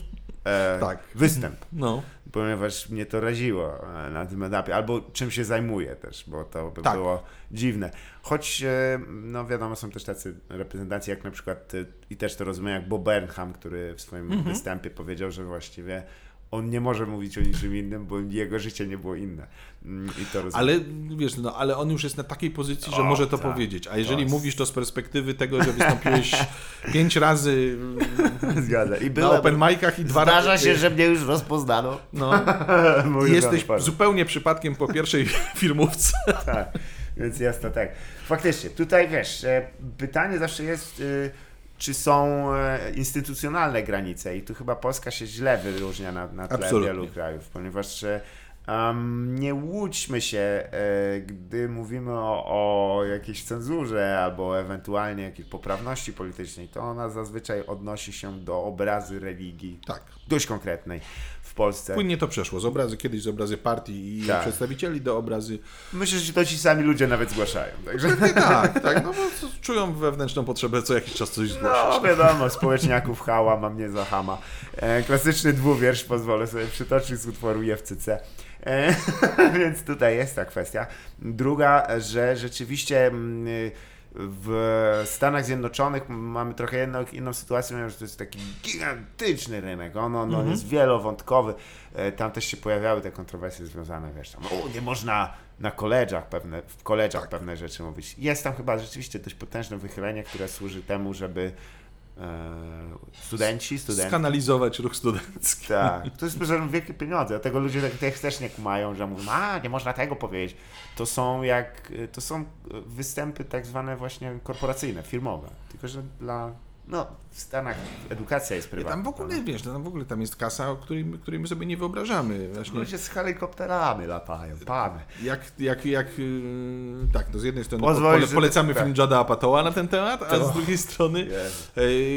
e, Tak. występ No. Ponieważ mnie to raziło e, na tym etapie, albo czym się zajmuję też, bo to by Tak. było dziwne. Choć, e, no wiadomo, są też tacy reprezentacji, jak na przykład, e, i też to rozumiem, jak Bob Burnham, który w swoim Mhm. występie powiedział, że właściwie on nie może mówić o niczym innym, bo jego życie nie było inne. Mm, I to rozumiem. Ale wiesz, no, ale on już jest na takiej pozycji, że O, może to tak. powiedzieć. A jeżeli To mówisz to z perspektywy tego, że wystąpiłeś (laughs) pięć razy (laughs) Zgadza. I na open micach i dwa Zdarza razy. się, że mnie już rozpoznano. No, (laughs) i jesteś pan. zupełnie przypadkiem po pierwszej filmówce. tak, więc jest to tak. Faktycznie, tutaj wiesz, e, pytanie zawsze jest, e, czy są e, instytucjonalne granice i tu chyba Polska się źle wyróżnia na, na tle Absolutnie. wielu krajów, ponieważ em, nie łudźmy się, e, gdy mówimy o, o jakiejś cenzurze albo ewentualnie jakiejś poprawności politycznej, to ona zazwyczaj odnosi się do obrazy religii Tak. dość konkretnej w Polsce. Płynnie to przeszło. Z obrazy kiedyś z obrazy partii i Tak. przedstawicieli do obrazy. Myślę, że to ci sami ludzie nawet zgłaszają. Także... Tak, tak. No bo czują wewnętrzną potrzebę co jakiś czas coś zgłaszać. No wiadomo, społeczniaków hała, mam nie za hama. E, klasyczny dwuwiersz pozwolę sobie przytoczyć z utworu Jewcyce. E, (laughs) więc tutaj jest ta kwestia. Druga, że rzeczywiście mm, w Stanach Zjednoczonych mamy trochę jedną, inną sytuację, ponieważ to jest taki gigantyczny rynek. On, on, on jest wielowątkowy. E, Tam też się pojawiały te kontrowersje związane, wiesz, tam, o, nie można na koleżach pewne, w koleżach pewne rzeczy mówić. Jest tam chyba rzeczywiście dość potężne wychylenie, które służy temu, żeby studenci, studenci, Skanalizować ruch studencki. tak, to jest wielkie pieniądze, dlatego ludzie tak też, też nie kumają, że mówią, a nie można tego powiedzieć. To są jak, to są występy tak zwane właśnie korporacyjne, firmowe, tylko że dla, no w Stanach edukacja jest prywatna. tam w ogóle, wiesz, tam w ogóle tam jest kasa, o której, my- której my sobie nie wyobrażamy. Właśnie Ludzie z helikopterami latają, pany. jak, jak, jak yy, tak, no z jednej strony Pozwolisz, że- polecamy tak. film Jada Apatoła na ten temat, a z drugiej strony (laughs) Jezu.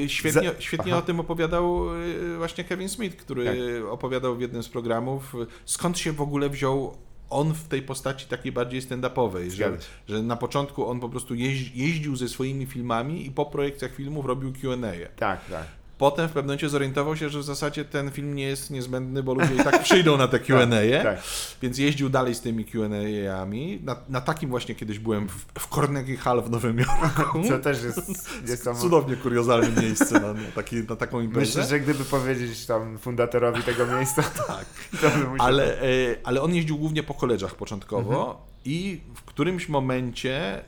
yy, świetnie, świetnie Aha. o tym opowiadał yy, właśnie Kevin Smith, który Tak. opowiadał w jednym z programów, yy, skąd się w ogóle wziął on w tej postaci takiej bardziej stand-upowej, że, że na początku on po prostu jeździ, jeździł ze swoimi filmami i po projekcjach filmów robił Q&A. Tak, tak. Potem w pewnym momencie zorientował się, że w zasadzie ten film nie jest niezbędny, bo ludzie i tak przyjdą na te (laughs) Q&A, tak. więc jeździł dalej z tymi Q&A-ami. Na, na takim właśnie kiedyś byłem w, w Carnegie Hall w Nowym Jorku. (laughs) Co też jest (laughs) niesamowite. Cudownie kuriozalne miejsce na, na, taki, na taką imprezę. Myślę, że gdyby powiedzieć tam fundatorowi tego miejsca, tak. to by musiał... Ale, e, ale on jeździł głównie po koleżach początkowo Mhm. i w którymś momencie e,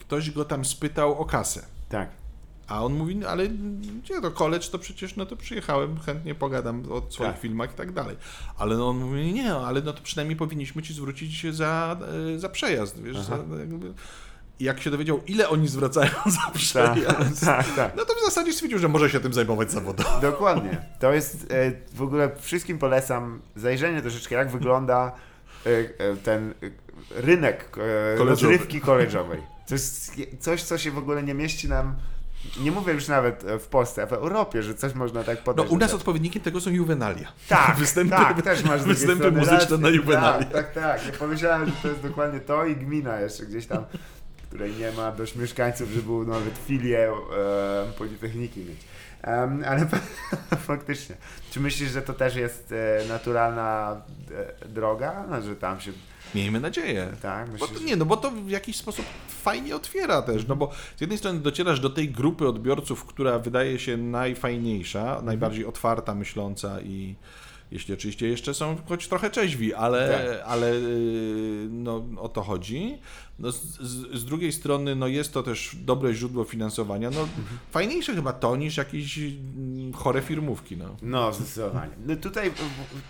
ktoś go tam spytał o kasę. Tak. A on mówi, no, ale gdzie to college, to przecież no to przyjechałem, chętnie pogadam o swoich Tak. filmach i tak dalej. Ale no on mówi, nie, ale no to przynajmniej powinniśmy ci zwrócić za, e, za przejazd, wiesz, za, jakby... I jak się dowiedział, ile oni zwracają (laughs) za Tak, przejazd, (laughs) tak, tak. no to w zasadzie stwierdził, że może się tym zajmować zawodowo. Dokładnie. To jest e, w ogóle wszystkim polecam zajrzenie troszeczkę, jak wygląda e, ten rynek Koleżowy. rozrywki koleżowej. To jest coś, co się w ogóle nie mieści nam. Nie mówię już nawet e, w Polsce, a w Europie, że coś można tak No podać. u nas odpowiednikiem tego są juwenalia. tak, (laughs) występy, tak, też masz występy muzyczne na juwenalia. Tak, tak, tak. Ja pomyślałem, że to jest dokładnie to i gmina jeszcze gdzieś tam, której nie ma dość mieszkańców, żeby nawet filię e, Politechniki mieć. Em, ale (laughs) faktycznie. Czy myślisz, że to też jest e, naturalna e, droga? No, że tam się. Miejmy nadzieję. Tak, Bo myślisz, to, że- nie, no bo to w jakiś sposób fajnie otwiera też, no bo z jednej strony docierasz do tej grupy odbiorców, która wydaje się najfajniejsza, najbardziej otwarta, myśląca i jeśli oczywiście jeszcze są choć trochę czeźwi, ale, Tak. ale yy, no, o to chodzi. No, z, z, drugiej strony no, jest to też dobre źródło finansowania. No, Fajniejsze chyba to niż jakieś mm, chore firmówki. No. No, zdecydowanie. No tutaj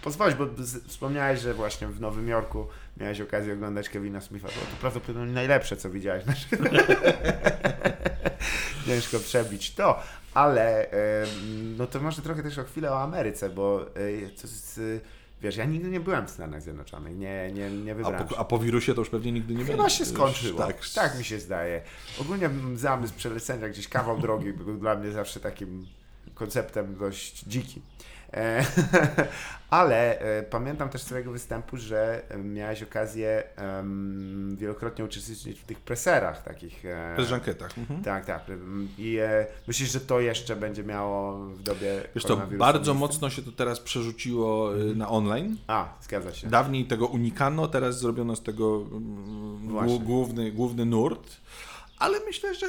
pozwolisz, bo wspomniałeś, że właśnie w Nowym Jorku miałeś okazję oglądać Kevina Smitha. Było to prawdopodobnie najlepsze, co widziałeś. Znaczy, (laughs) Ciężko przebić to, ale no to może trochę też o chwilę o Ameryce, bo to jest, e, wiesz, ja nigdy nie byłem w Stanach Zjednoczonych, nie, nie, nie A, wybrałem po, się. a po wirusie to już pewnie nigdy nie Chyba będzie. się skończyło. Tak, Tak, mi się zdaje. Ogólnie zamysł przelecenia gdzieś kawał drogi był dla mnie zawsze takim konceptem dość dzikim. E, (laughs) ale e, pamiętam też z twojego występu, że e, miałeś okazję em, wielokrotnie uczestniczyć w tych preserach takich. Bez żankietach. Mhm. tak, tak. I e, myślisz, że to jeszcze będzie miało w dobie Wiesz to bardzo mocno się to teraz przerzuciło y, na online. A, zgadza się. Dawniej tego unikano, teraz zrobiono z tego mm, Właśnie. główny, główny nurt. Ale myślę, że.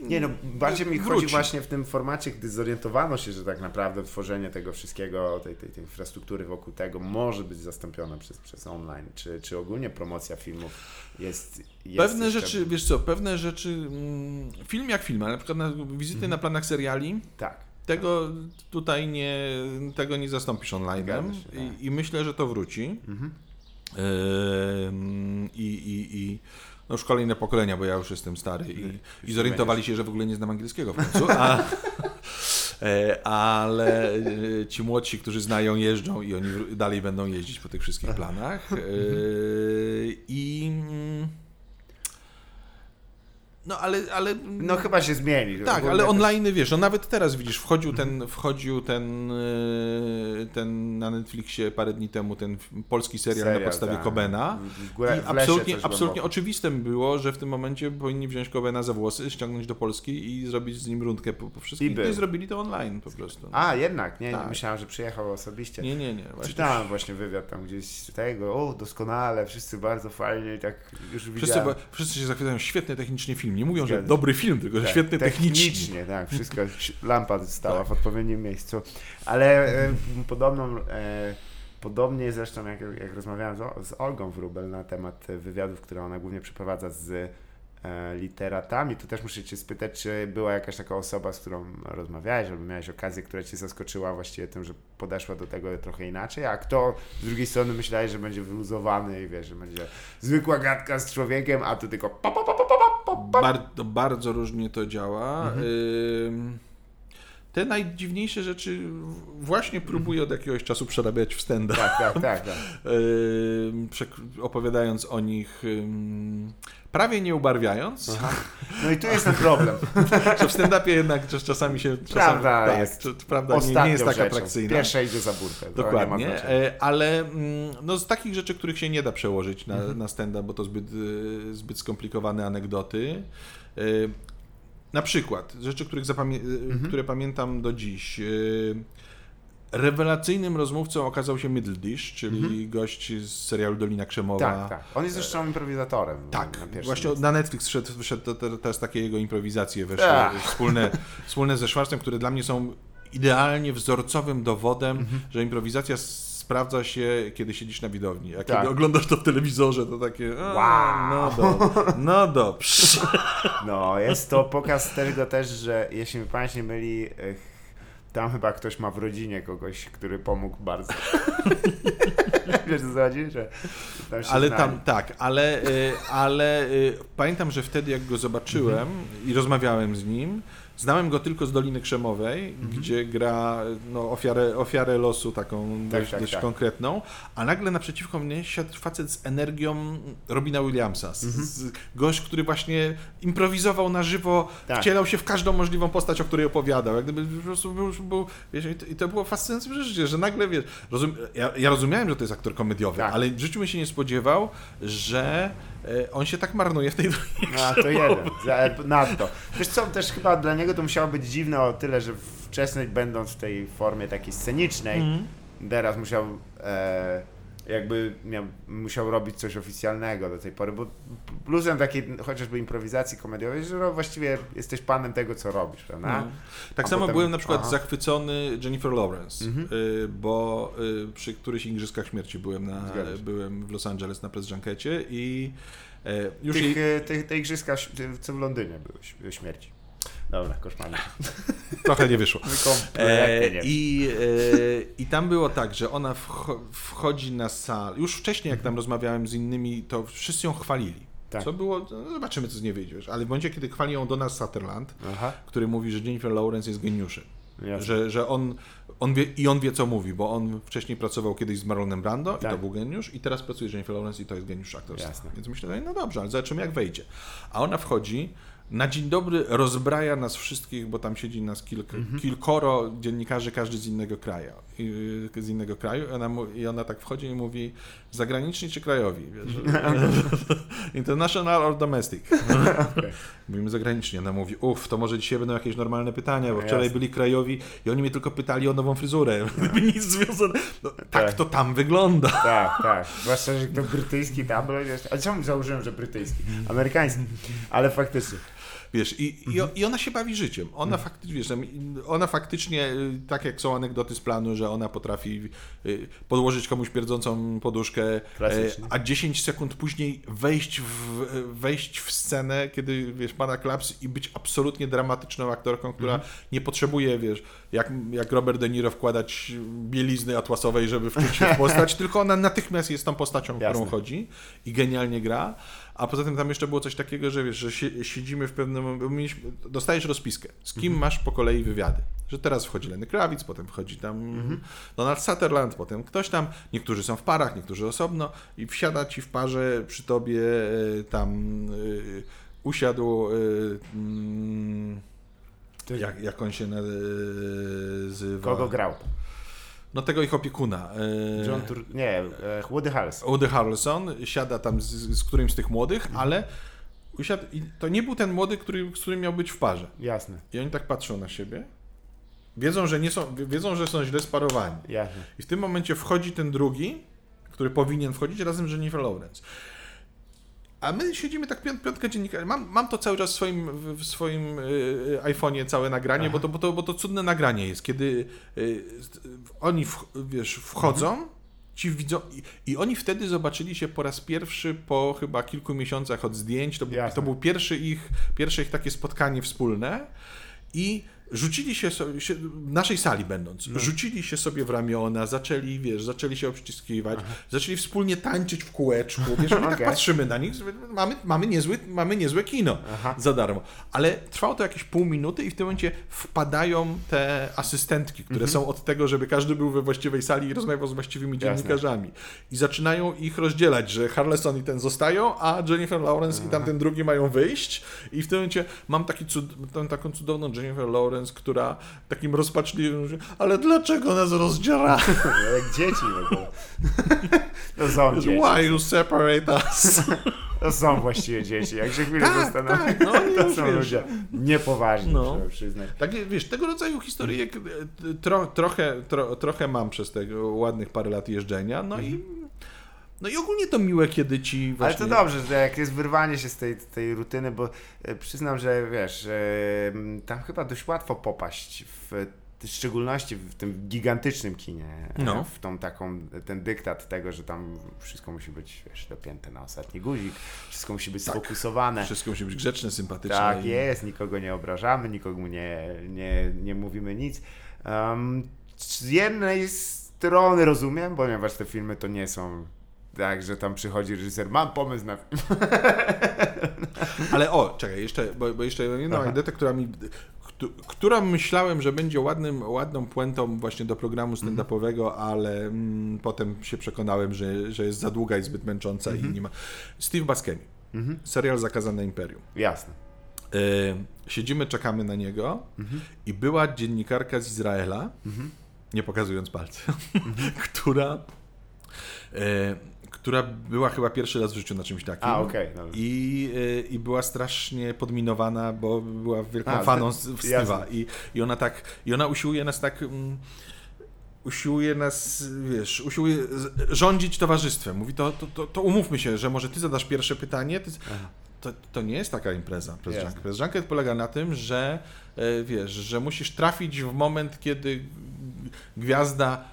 Nie, no bardziej mi wróci. chodzi właśnie w tym formacie, gdy zorientowano się, że tak naprawdę tworzenie tego wszystkiego, tej, tej, tej infrastruktury wokół tego może być zastąpione przez, przez online, czy, czy ogólnie promocja filmów jest. jest Pewne jeszcze- rzeczy, wiesz co, pewne rzeczy. mm, Film jak film, ale na przykład na wizyty Mhm. na planach seriali. Tak. Tego tutaj nie, tego nie zastąpisz online. Się, tak. I, I myślę, że to wróci. Mhm. Ym, I, i, i no już kolejne pokolenia, bo ja już jestem stary i, i zorientowali się, że w ogóle nie znam angielskiego w końcu. (laughs) A, e, ale e, ci młodsi, którzy znają, jeżdżą i oni dalej będą jeździć po tych wszystkich planach. E, I. No ale, ale No chyba się zmieni. tak, ale też- online wiesz, no nawet teraz widzisz, wchodził ten, wchodził ten, e, ten na Netflixie parę dni temu ten polski serial, na Serial, podstawie tak. Kobena. Górę, I absolutnie, absolutnie oczywistym było, że w tym momencie powinni wziąć Kobena za włosy, ściągnąć do Polski i zrobić z nim rundkę po, po wszystkim. I był. i zrobili to online po prostu. A, jednak, nie, Tak. myślałem, że przyjechał osobiście. Nie, nie, nie. Właśnie Czytałem właśnie wywiad tam gdzieś z tego, o doskonale, wszyscy bardzo fajnie i tak już Wszyscy, widziałem. bo- wszyscy się zachwycają, świetny technicznie film. Nie mówią, że Zgadza się. dobry film, tylko że Tak, świetny technicznie. tak, wszystko, lampa stała Tak. w odpowiednim miejscu. Ale e, podobną, e, podobnie zresztą jak, jak rozmawiałem z, z Olgą Wróbel na temat wywiadów, które ona głównie przeprowadza z e, literatami, to też muszę Cię spytać, czy była jakaś taka osoba, z którą rozmawiałeś, albo miałeś okazję, która Cię zaskoczyła właściwie tym, że podeszła do tego trochę inaczej, a kto z drugiej strony myślałeś, że będzie wyluzowany i wiesz, że będzie zwykła gadka z człowiekiem, a tu tylko pa, pa, pa, pa, pa, pa. Bardzo, różnie to działa. Mhm. Te najdziwniejsze rzeczy właśnie próbuję od jakiegoś czasu przerabiać w stand Tak, tak, tak, tak. (laughs) Przek- opowiadając o nich, prawie nie ubarwiając, Aha. No i tu jest ten problem. (laughs) że w stand-upie jednak czas- czasami się... Czasami, Prawda tak, jest czy- prawda nie, nie jest tak rzeczą. atrakcyjna. Pierwsza idzie za burtę. Dokładnie, e, ale mm, no, z takich rzeczy, których się nie da przełożyć na, Mhm. na stand-up, bo to zbyt, e, zbyt skomplikowane anegdoty. E, Na przykład, rzeczy, których zapamię- e, Mhm. które pamiętam do dziś. E, Rewelacyjnym rozmówcą okazał się Middle Dish, czyli gość z serialu Dolina Krzemowa. Mhm. Tak, tak. On jest zresztą improwizatorem. Tak, na właśnie miejscu. na Netflix wszedł, wszedł te- te- teraz takie jego improwizacje weszły, Ach. wspólne, wspólne ze Schwarzem, które dla mnie są idealnie wzorcowym dowodem, Mhm. że improwizacja s- sprawdza się, kiedy siedzisz na widowni. A Tak. kiedy oglądasz to w telewizorze, to takie Wow. no, do, no dobrze. (laughs) No, jest to pokaz tego też, że jeśli mi pamięć nie myli, tam chyba ktoś ma w rodzinie kogoś, który pomógł bardzo. (laughs) Wiesz co chodzi? Że tam Ale znali. tam, tak, ale, y, ale y, pamiętam, że wtedy jak go zobaczyłem Mhm. i rozmawiałem z nim, znałem go tylko z Doliny Krzemowej, gdzie gra no, ofiarę, ofiarę losu taką. Tak, dość, tak, dość tak. konkretną, a nagle naprzeciwko mnie siadł facet z energią Robina Williamsa, z, Mhm. z, gość, który właśnie improwizował na żywo, Tak. wcielał się w każdą możliwą postać, o której opowiadał, jak gdyby po prostu był, był wiesz, i to, i to było fascynujące przeżycie, że nagle, wiesz, rozum, ja, ja rozumiałem, że to jest aktor komediowy, Tak. ale w życiu bym się nie spodziewał, że on się tak marnuje w tej No, a to jeden. Nadto. Wiesz co, też chyba dla niego to musiało być dziwne o tyle, że wcześniej będąc w tej formie takiej scenicznej, Mhm. teraz musiał e, jakby miał, musiał robić coś oficjalnego do tej pory, bo plusem takiej chociażby improwizacji komediowej, że no, właściwie jesteś panem tego, co robisz, prawda? No. Tak A samo potem- byłem na przykład aha. zachwycony Jennifer Lawrence, Mhm. y, bo y, przy któryś Igrzyskach Śmierci byłem, na, byłem w Los Angeles na press junkecie i e, już Tych, jej, e, te, igrzyska, co w Londynie były, śmierci. Dobra, koszmarnie. (laughs) trochę nie wyszło. E, nie. i, e, I tam było tak, że ona wcho- wchodzi na salę. Już wcześniej, jak tam rozmawiałem z innymi, to wszyscy ją chwalili. Tak. Co było, no zobaczymy, co z niej wyjdzie. Ale w momencie, kiedy chwali ją Donald Sutherland, Aha, który mówi, że Jennifer Lawrence jest geniuszem. jasne. Że, że on, on wie, i on wie, co mówi, bo on wcześniej pracował kiedyś z Marlonem Brando i Tak. to był geniusz, i teraz pracuje z Jennifer Lawrence i to jest geniusz. Jasne. Więc myślę, no dobrze, ale zobaczymy, jak wejdzie. A ona wchodzi, na dzień dobry rozbraja nas wszystkich, bo tam siedzi nas kilk, Mhm. kilkoro dziennikarzy, każdy z innego kraju. I, z innego kraju. Ona, I ona tak wchodzi i mówi, zagraniczni czy krajowi? Wiesz, (laughs) International or domestic? (laughs) Okej. Mówimy zagranicznie. Ona mówi, uff, to może dzisiaj będą jakieś normalne pytania, bo No wczoraj byli krajowi i oni mnie tylko pytali o nową fryzurę. (laughs) Nic związane. No, tak Tak. to tam wygląda. Tak, tak. Zwłaszcza, że to brytyjski tabloid. Ale czemu założyłem, że brytyjski? Amerykański. Ale faktycznie. Wiesz, i, i, i ona się bawi życiem. Ona, faktycznie, wiesz, ona faktycznie, y, tak jak są anegdoty z planu, że ona potrafi y, podłożyć komuś pierdzącą poduszkę, y, Klasycznie. a 10 sekund później wejść w, wejść w scenę, kiedy, wiesz, pada klaps i być absolutnie dramatyczną aktorką, która Mhm. nie potrzebuje, wiesz, jak, jak Robert De Niro wkładać bielizny atłasowej, żeby wczuć się w postać, (laughs) tylko ona natychmiast jest tą postacią, którą Jasne. chodzi i genialnie gra. A poza tym tam jeszcze było coś takiego, że wiesz, że si- siedzimy w pewnym mieliśmy, dostajesz rozpiskę, z kim Mhm. masz po kolei wywiady. Że teraz wchodzi Lenny Kravitz, potem wchodzi tam Mhm. Donald Sutherland, potem ktoś tam, niektórzy są w parach, niektórzy osobno i wsiada ci w parze przy tobie e, tam e, usiadł e, mm, jak, jak on się nazywa? Kogo grał? No tego ich opiekuna. e, John Tur... Nie, e, Woody Harrelson. Woody Harrelson siada tam z, z którymś z tych młodych, Mhm. ale usiadł i to nie był ten młody, który, z którym miał być w parze. Jasne, I oni tak patrzą na siebie. Wiedzą, że nie są, wiedzą, że są źle sparowani. jasne. I w tym momencie wchodzi ten drugi, który powinien wchodzić razem z Jennifer Lawrence. A my siedzimy tak piąt, piątka dziennikarzy. Mam, mam to cały czas w swoim, w swoim y, iPhone'ie całe nagranie, bo to, bo, to, bo to cudne nagranie jest, kiedy y, oni w, wiesz, wchodzą, ci widzą i, i oni wtedy zobaczyli się po raz pierwszy po chyba kilku miesiącach od zdjęć. To, był- Jasne. to był pierwszy ich, pierwsze ich takie spotkanie wspólne i rzucili się, sobie, się w naszej sali będąc, rzucili się sobie w ramiona, zaczęli, wiesz, zaczęli się obściskiwać, zaczęli wspólnie tańczyć w kółeczku, wiesz, my (laughs) tak patrzymy na nich, mamy, mamy, niezły, mamy niezłe kino Aha. za darmo. Ale trwało to jakieś pół minuty i w tym momencie wpadają te asystentki, które Mhm. są od tego, żeby każdy był we właściwej sali i rozmawiał z właściwymi Jasne. dziennikarzami. I zaczynają ich rozdzielać, że Harleson i ten zostają, a Jennifer Lawrence i tamten drugi mają wyjść. I w tym momencie mam taki cud, tam taką cudowną Jennifer Lawrence, która takim rozpaczliwym, ale dlaczego nas rozdziela? (laughs) Jak dzieci w ogóle. To są dzieci. Why you separate us? (laughs) To są właściwie dzieci. Jak się chwilę Tak, zastanowię, tak, no (laughs) to już są wiesz. ludzie niepoważni, No. trzeba przyznać. Takie, wiesz, tego rodzaju historyjek e, tro, trochę, tro, trochę mam przez te ładnych parę lat jeżdżenia, no i no i ogólnie to miłe, kiedy ci Ale właśnie... to dobrze, że jak jest wyrwanie się z tej, tej rutyny, bo e, przyznam, że wiesz, e, m, tam chyba dość łatwo popaść w w szczególności w tym gigantycznym kinie, e, No. w tą taką, ten dyktat tego, że tam wszystko musi być, wiesz, dopięte na ostatni guzik, wszystko musi być Tak. sfokusowane. Wszystko musi być grzeczne, sympatyczne. Tak i- jest, nikogo nie obrażamy, nikomu nie, nie, nie mówimy nic. Um, z jednej strony rozumiem, ponieważ te filmy to nie są tak, że tam przychodzi reżyser, mam pomysł na. (laughs) Ale o, czekaj, jeszcze, bo, bo jeszcze jedną anegdotę, która mi... któ- Która myślałem, że będzie ładnym, ładną puentą właśnie do programu stand-upowego, ale mm, potem się przekonałem, że, że jest za długa i zbyt męcząca i nie ma. Steve Buscemi. Mhm. Serial Zakazane Imperium. Jasne. E, siedzimy, czekamy na niego i była dziennikarka z Izraela, nie pokazując palca, (laughs) która, e, która była chyba pierwszy raz w życiu na czymś takim. A, okej, dobra. I, e, I była strasznie podminowana, bo była wielką A, faną Steve'a. I, I ona tak, i ona usiłuje nas tak... Mm, usiłuje nas, wiesz, usiłuje rządzić towarzystwem. Mówi, to, to, to, to umówmy się, że może ty zadasz pierwsze pytanie, ty, to, to nie jest taka impreza. Jasne. Prezydżanka polega na tym, że e, wiesz, że musisz trafić w moment, kiedy gwiazda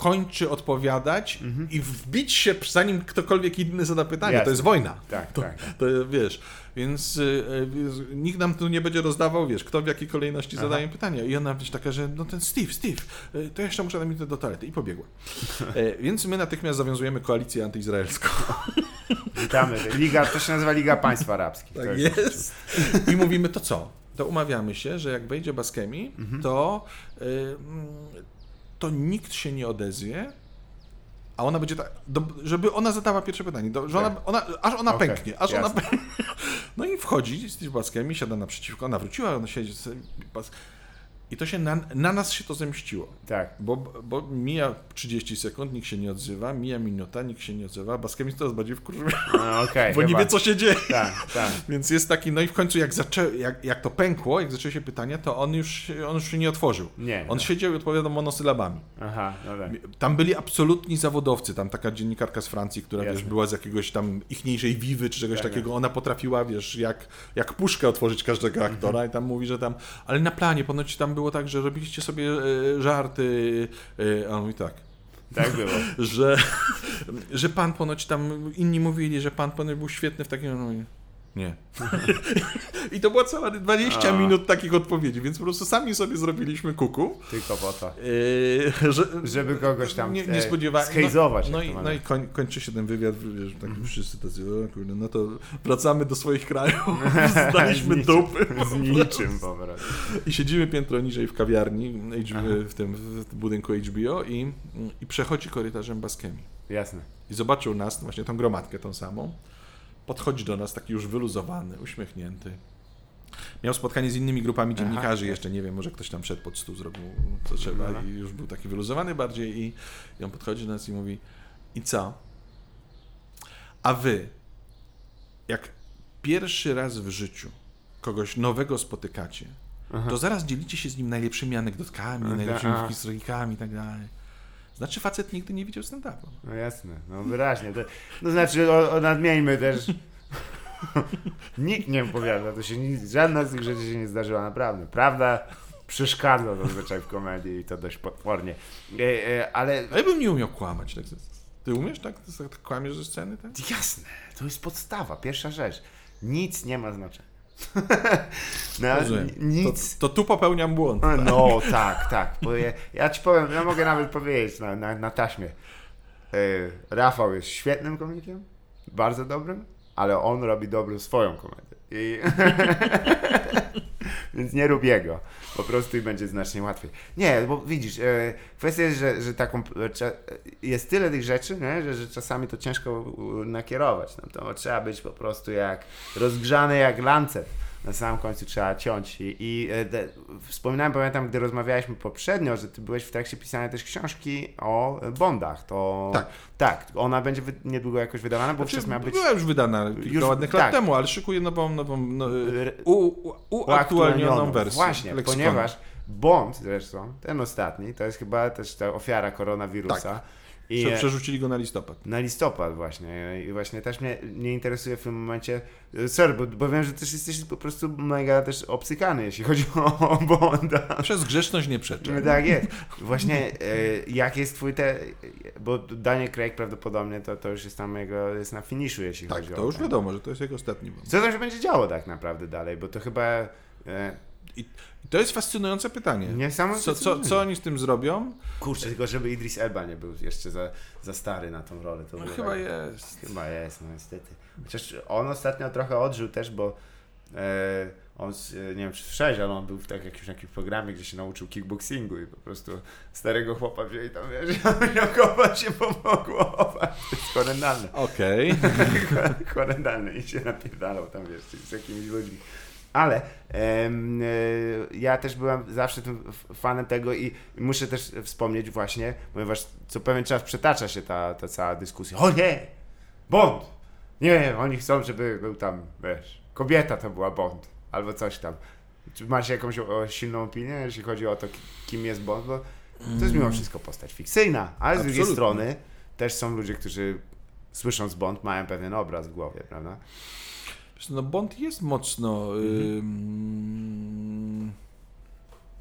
kończy odpowiadać i wbić się, zanim ktokolwiek inny zada pytanie. Jasne. To jest wojna. Tak, to, tak. To wiesz, więc y, y, wiesz, nikt nam tu nie będzie rozdawał, wiesz, kto w jakiej kolejności Aha. zadaje pytania. I ona być taka, że no ten Steve, Steve, y, to jeszcze muszę na minutę do toalety. I pobiegła. Więc my natychmiast zawiązujemy koalicję antyizraelską. Witamy. Liga, to się nazywa Liga Państw Arabskich. Tak To jest. I mówimy, to co? To umawiamy się, że jak wejdzie Baskemi, to, y, mm, to nikt się nie odezwie, a ona będzie tak, do, żeby ona zadała pierwsze pytanie, do, że ona, Tak. ona, aż ona Okej, pęknie, aż ona jasne. pęknie. (laughs) No i wchodzi z tym Baskemi, siada naprzeciwko, ona wróciła, ona siedzi sobie, Bas... I to się na, na nas się to zemściło. Tak. Bo, bo mija 30 sekund, nikt się nie odzywa, mija minuta, nikt się nie odzywa, Baskemi coraz bardziej wkurzył, No, okej. (laughs) bo nie chyba. wie, co się dzieje. Tak, tak. (laughs) Więc jest taki, no i w końcu jak, zaczę, jak, jak to pękło, jak zaczęły się pytania, to on już, się- on już się nie otworzył. Nie. On no. siedział i odpowiadał monosylabami. Aha, dobra. Tam byli absolutni zawodowcy, tam taka dziennikarka z Francji, która wiesz, była z jakiegoś tam ichniejszej Wiwy czy czegoś Tak, takiego, ona potrafiła, wiesz, jak, jak puszkę otworzyć każdego Mhm. aktora i tam mówi, że tam, ale na planie ponoć tam było tak, że robiliście sobie e, żarty, e, a on mówi tak, Tak było. (laughs) że, że pan ponoć tam, inni mówili, że pan ponoć był świetny w takim, no, nie. (laughs) I to była cała 20 A. minut takich odpowiedzi, więc po prostu sami sobie zrobiliśmy kuku. Tylko po to. Yy, że, (laughs) Żeby kogoś tam nie, e, nie spodziewałem. zhejzować, No, no, i, no i koń, kończy się ten wywiad, wiesz, tak wszyscy tacy, o kurde, no to wracamy do swoich krajów, (laughs) zdaliśmy Z dupy. Z niczym po prostu. I siedzimy piętro niżej w kawiarni, w tym w budynku HBO i, i przechodzi korytarzem Baskemi. Jasne. I zobaczył nas, właśnie tą gromadkę tą samą. Podchodzi do nas taki już wyluzowany, uśmiechnięty. Miał spotkanie z innymi grupami Aha. dziennikarzy jeszcze, nie wiem, może ktoś tam szedł pod stół, zrobił co trzeba Aha. i już był taki wyluzowany bardziej i, i on podchodzi do nas i mówi i co? A wy, jak pierwszy raz w życiu kogoś nowego spotykacie, to zaraz dzielicie się z nim najlepszymi anegdotkami, Aha. najlepszymi Aha. historyjkami i tak dalej. Znaczy facet nigdy nie widział stand-upu. No jasne, no wyraźnie. To, no znaczy, o, o nadmieńmy też. (laughs) Nikt nie opowiada, to się nic, żadna z tych rzeczy się nie zdarzyła, naprawdę. Prawda przeszkadza zazwyczaj w komedii i to dość potwornie. E, e, ale ja bym nie umiał kłamać. Tak? Ty umiesz tak? Ty tak kłamiesz ze sceny, tak? jasne, to jest podstawa, pierwsza rzecz. Nic nie ma znaczenia. (laughs) no, Rozumiem. nic. To, to tu popełniam błąd. No tak, tak. Bo ja, ja ci powiem, ja mogę nawet powiedzieć na, na, na taśmie. E, Rafał jest świetnym komikiem, bardzo dobrym, ale on robi dobrą swoją komedię. I... (laughs) Więc nie rób jego. Po prostu i będzie znacznie łatwiej. Nie, bo widzisz, e, kwestia jest, że, że taką, e, cza- jest tyle tych rzeczy, nie, że, że czasami to ciężko nakierować. No, to trzeba być po prostu jak rozgrzany jak lancet. Na samym końcu trzeba ciąć. I, i e, de, wspominałem, pamiętam, gdy rozmawialiśmy poprzednio, że ty byłeś w trakcie pisania też książki o e, Bondach. To Tak. Tak, ona będzie niedługo jakoś wydawana, bo Znaczy, wówczas miała być Była już wydana kilka Już- ładnych tak. lat temu, ale szykuję nową, nową no, R- u, u, uaktualnioną wersję. Właśnie, leksykonu. ponieważ Bond zresztą, ten ostatni, to jest chyba też ta ofiara koronawirusa. Tak. I Prze- Przerzucili go na listopad. na listopad właśnie. I właśnie też mnie nie interesuje w tym momencie. e, Sorry, bo, bo wiem, że też jesteś po prostu mega też obcykany, jeśli chodzi (laughs) o Bonda. Przez grzeczność nie przeczę. No tak jest. Właśnie e, jak jest twój te. Bo Daniel Craig prawdopodobnie to, to już jest tam jego, jest na finiszu, jeśli Tak, chodzi o. to już ten- wiadomo, że to jest jego ostatni błąd. Co tam się będzie działo tak naprawdę dalej, bo to chyba. E, I to jest fascynujące pytanie. Niesamowite Co, co, co oni z tym zrobią? Kurczę, tylko żeby Idris Elba nie był jeszcze za, za stary na tą rolę. To No chyba tak- jest. Chyba jest, no niestety. Chociaż on ostatnio trochę odżył też, bo e, on, e, nie wiem czy słyszałeś, ale on był w tak, jakimś, jakimś programie, gdzie się nauczył kickboxingu i po prostu starego chłopa wzięli tam, wiesz, (laughs) kopać się po głowach. (laughs) To jest horrendalne. Okej. (laughs) horrendalne i się napierdalał tam, wiesz, z jakimiś ludźmi. Ale em, e, ja też byłem zawsze tym fanem tego i muszę też wspomnieć właśnie, ponieważ co pewien czas przetacza się ta, ta cała dyskusja. O nie! Bond! Nie, oni chcą, żeby był tam, wiesz, kobieta to była Bond, albo coś tam. Czy masz jakąś o, silną opinię, jeśli chodzi o to, ki- kim jest Bond? Bo to jest mimo wszystko postać fikcyjna, ale z drugiej Absolutnie. strony też są ludzie, którzy słysząc Bond mają pewien obraz w głowie, prawda? Wiesz, No Bond jest mocno ym,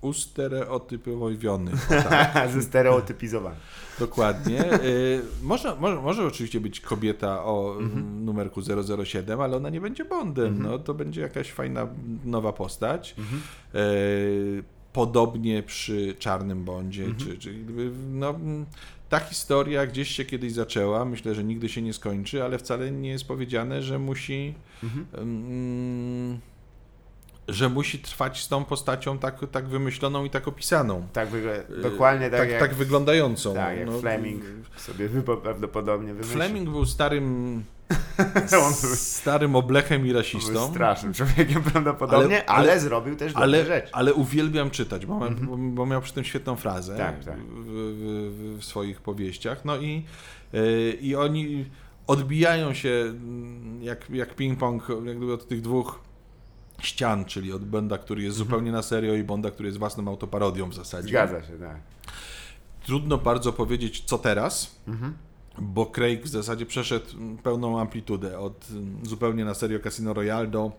ustereotypowiony. o (laughs) tak. (laughs) Ze stereotypizowany. Dokładnie. Y, może, może, może oczywiście być kobieta o Mhm. mm, numerku 007, ale ona nie będzie Bondem. No, to będzie jakaś fajna nowa postać. Mhm. Y, podobnie przy Czarnym Bondzie. Mhm. Czy, czy, no, mm, ta historia gdzieś się kiedyś zaczęła. Myślę, że nigdy się nie skończy, ale wcale nie jest powiedziane, że musi. Mhm. mm, że musi trwać z tą postacią tak, tak wymyśloną i tak opisaną. Tak, Y, dokładnie tak, tak, jak, tak wyglądającą. tak, jak no. Fleming sobie prawdopodobnie wymyślił. Fleming był starym (laughs) On był, starym oblechem i był rasistą. strasznym człowiekiem prawdopodobnie, ale, Ale- ale- zrobił też dobre Ale, rzeczy. ale uwielbiam czytać, bo, ma, bo, bo miał przy tym świetną frazę Tak, tak. W, w, w swoich powieściach. No i, yy, i oni odbijają się mm, jak, jak ping-pong od tych dwóch ścian, czyli od Bonda, który jest zupełnie na serio i Bonda, który jest własną autoparodią w zasadzie. Zgadza się, tak. Trudno bardzo powiedzieć, co teraz, Mhm. Bo Craig w zasadzie przeszedł pełną amplitudę od mm, zupełnie na serio Casino Royale do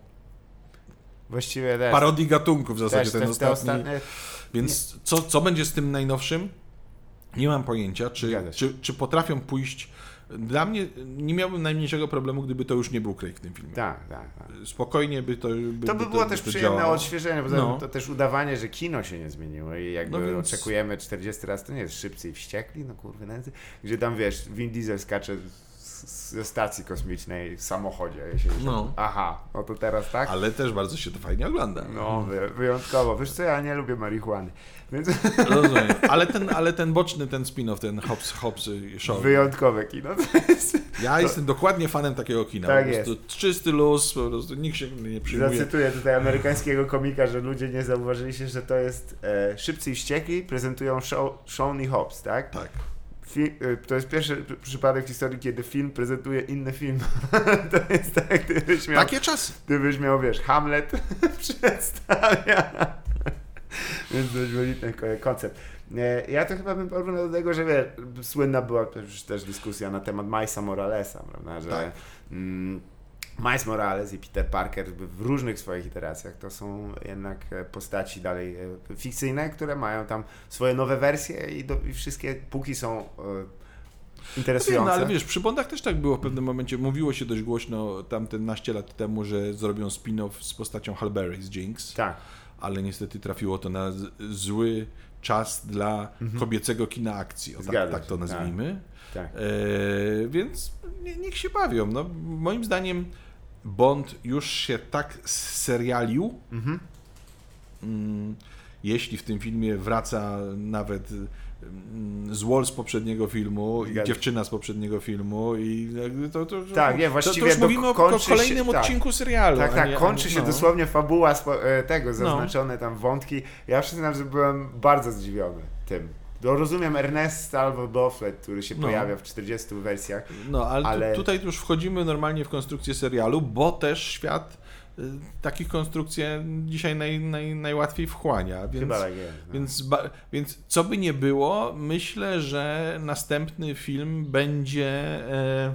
Właściwie też. parodii gatunków w zasadzie też, ten też te ostatni. ostatnie Więc co, co będzie z tym najnowszym? Nie mam pojęcia, czy, czy, czy potrafią pójść. Dla mnie nie miałbym najmniejszego problemu, gdyby to już nie był Craig w tym filmie. Tak, tak, tak. Spokojnie by to. By, To by było też to przyjemne działało. odświeżenie, bo No. to też udawanie, że kino się nie zmieniło i jakby No więc- oczekujemy 40 raz, to nie jest szybcy i wściekli, no kurwa, nędzy, gdzie tam wiesz, Vin Diesel skacze ze stacji kosmicznej w samochodzie. Się No. Aha, no to teraz tak? Ale też bardzo się to fajnie ogląda. No, wy, wyjątkowo. Wiesz co, ja nie lubię marihuany, więc Rozumiem. (laughs) Ale ten, ale ten boczny, ten spin-off, ten Hops, Hops Show. wyjątkowe kino. To (laughs) jest... Ja jestem dokładnie fanem takiego kina. Tak po prostu czysty luz, po prostu nikt się nie przyjmuje. Zacytuję tutaj amerykańskiego komika, że ludzie nie zauważyli się, że to jest e, Szybcy i Wściekli prezentują show, Shawnee Hobbs, tak? Tak. Fi- y, to jest pierwszy pr- przypadek w historii, kiedy film prezentuje inny film. (laughs) to jest tak, gdybyś miał, Takie czasy. gdybyś miał wiesz, Hamlet (laughs) przedstawia. (laughs) Więc dość wybitny ko- koncept. E, Ja to chyba bym porównał do tego, że wiesz, słynna była też, dyskusja na temat Milesa Moralesa, prawda, że Tak. mm, Miles Morales i Peter Parker w różnych swoich iteracjach to są jednak e, postaci dalej e, fikcyjne, które mają tam swoje nowe wersje i, do, i wszystkie póki są e, interesujące. no, ale wiesz, przy Bondach też tak było w pewnym momencie. Mówiło się dość głośno tamten naście lat temu, że zrobią spin-off z postacią Hal Berry z Jinx, Tak, ale niestety trafiło to na zły czas dla kobiecego kina akcji, o tak, Mhm. Tak to tak. nazwijmy. tak. E, więc nie, niech się bawią. No, moim zdaniem Bond już się tak serialił, Mhm. mm, jeśli w tym filmie wraca nawet mm, z Wall z poprzedniego filmu i się. dziewczyna z poprzedniego filmu i to, to, Tak, nie, to, to właściwie już do- mówimy o się- kolejnym tak. odcinku serialu. Tak, tak, nie- kończy a- się no. dosłownie fabuła e, tego, zaznaczone tam wątki. Ja przyznam, że byłem bardzo zdziwiony tym. No, rozumiem Ernesta albo Buffett, który się No. pojawia w 40 wersjach. No, ale, tu- Ale- tutaj już wchodzimy normalnie w konstrukcję serialu, bo też świat y, takich konstrukcji dzisiaj naj, naj, najłatwiej wchłania. Więc, Chyba tak jest. No. Więc, ba, więc co by nie było, myślę, że następny film będzie e,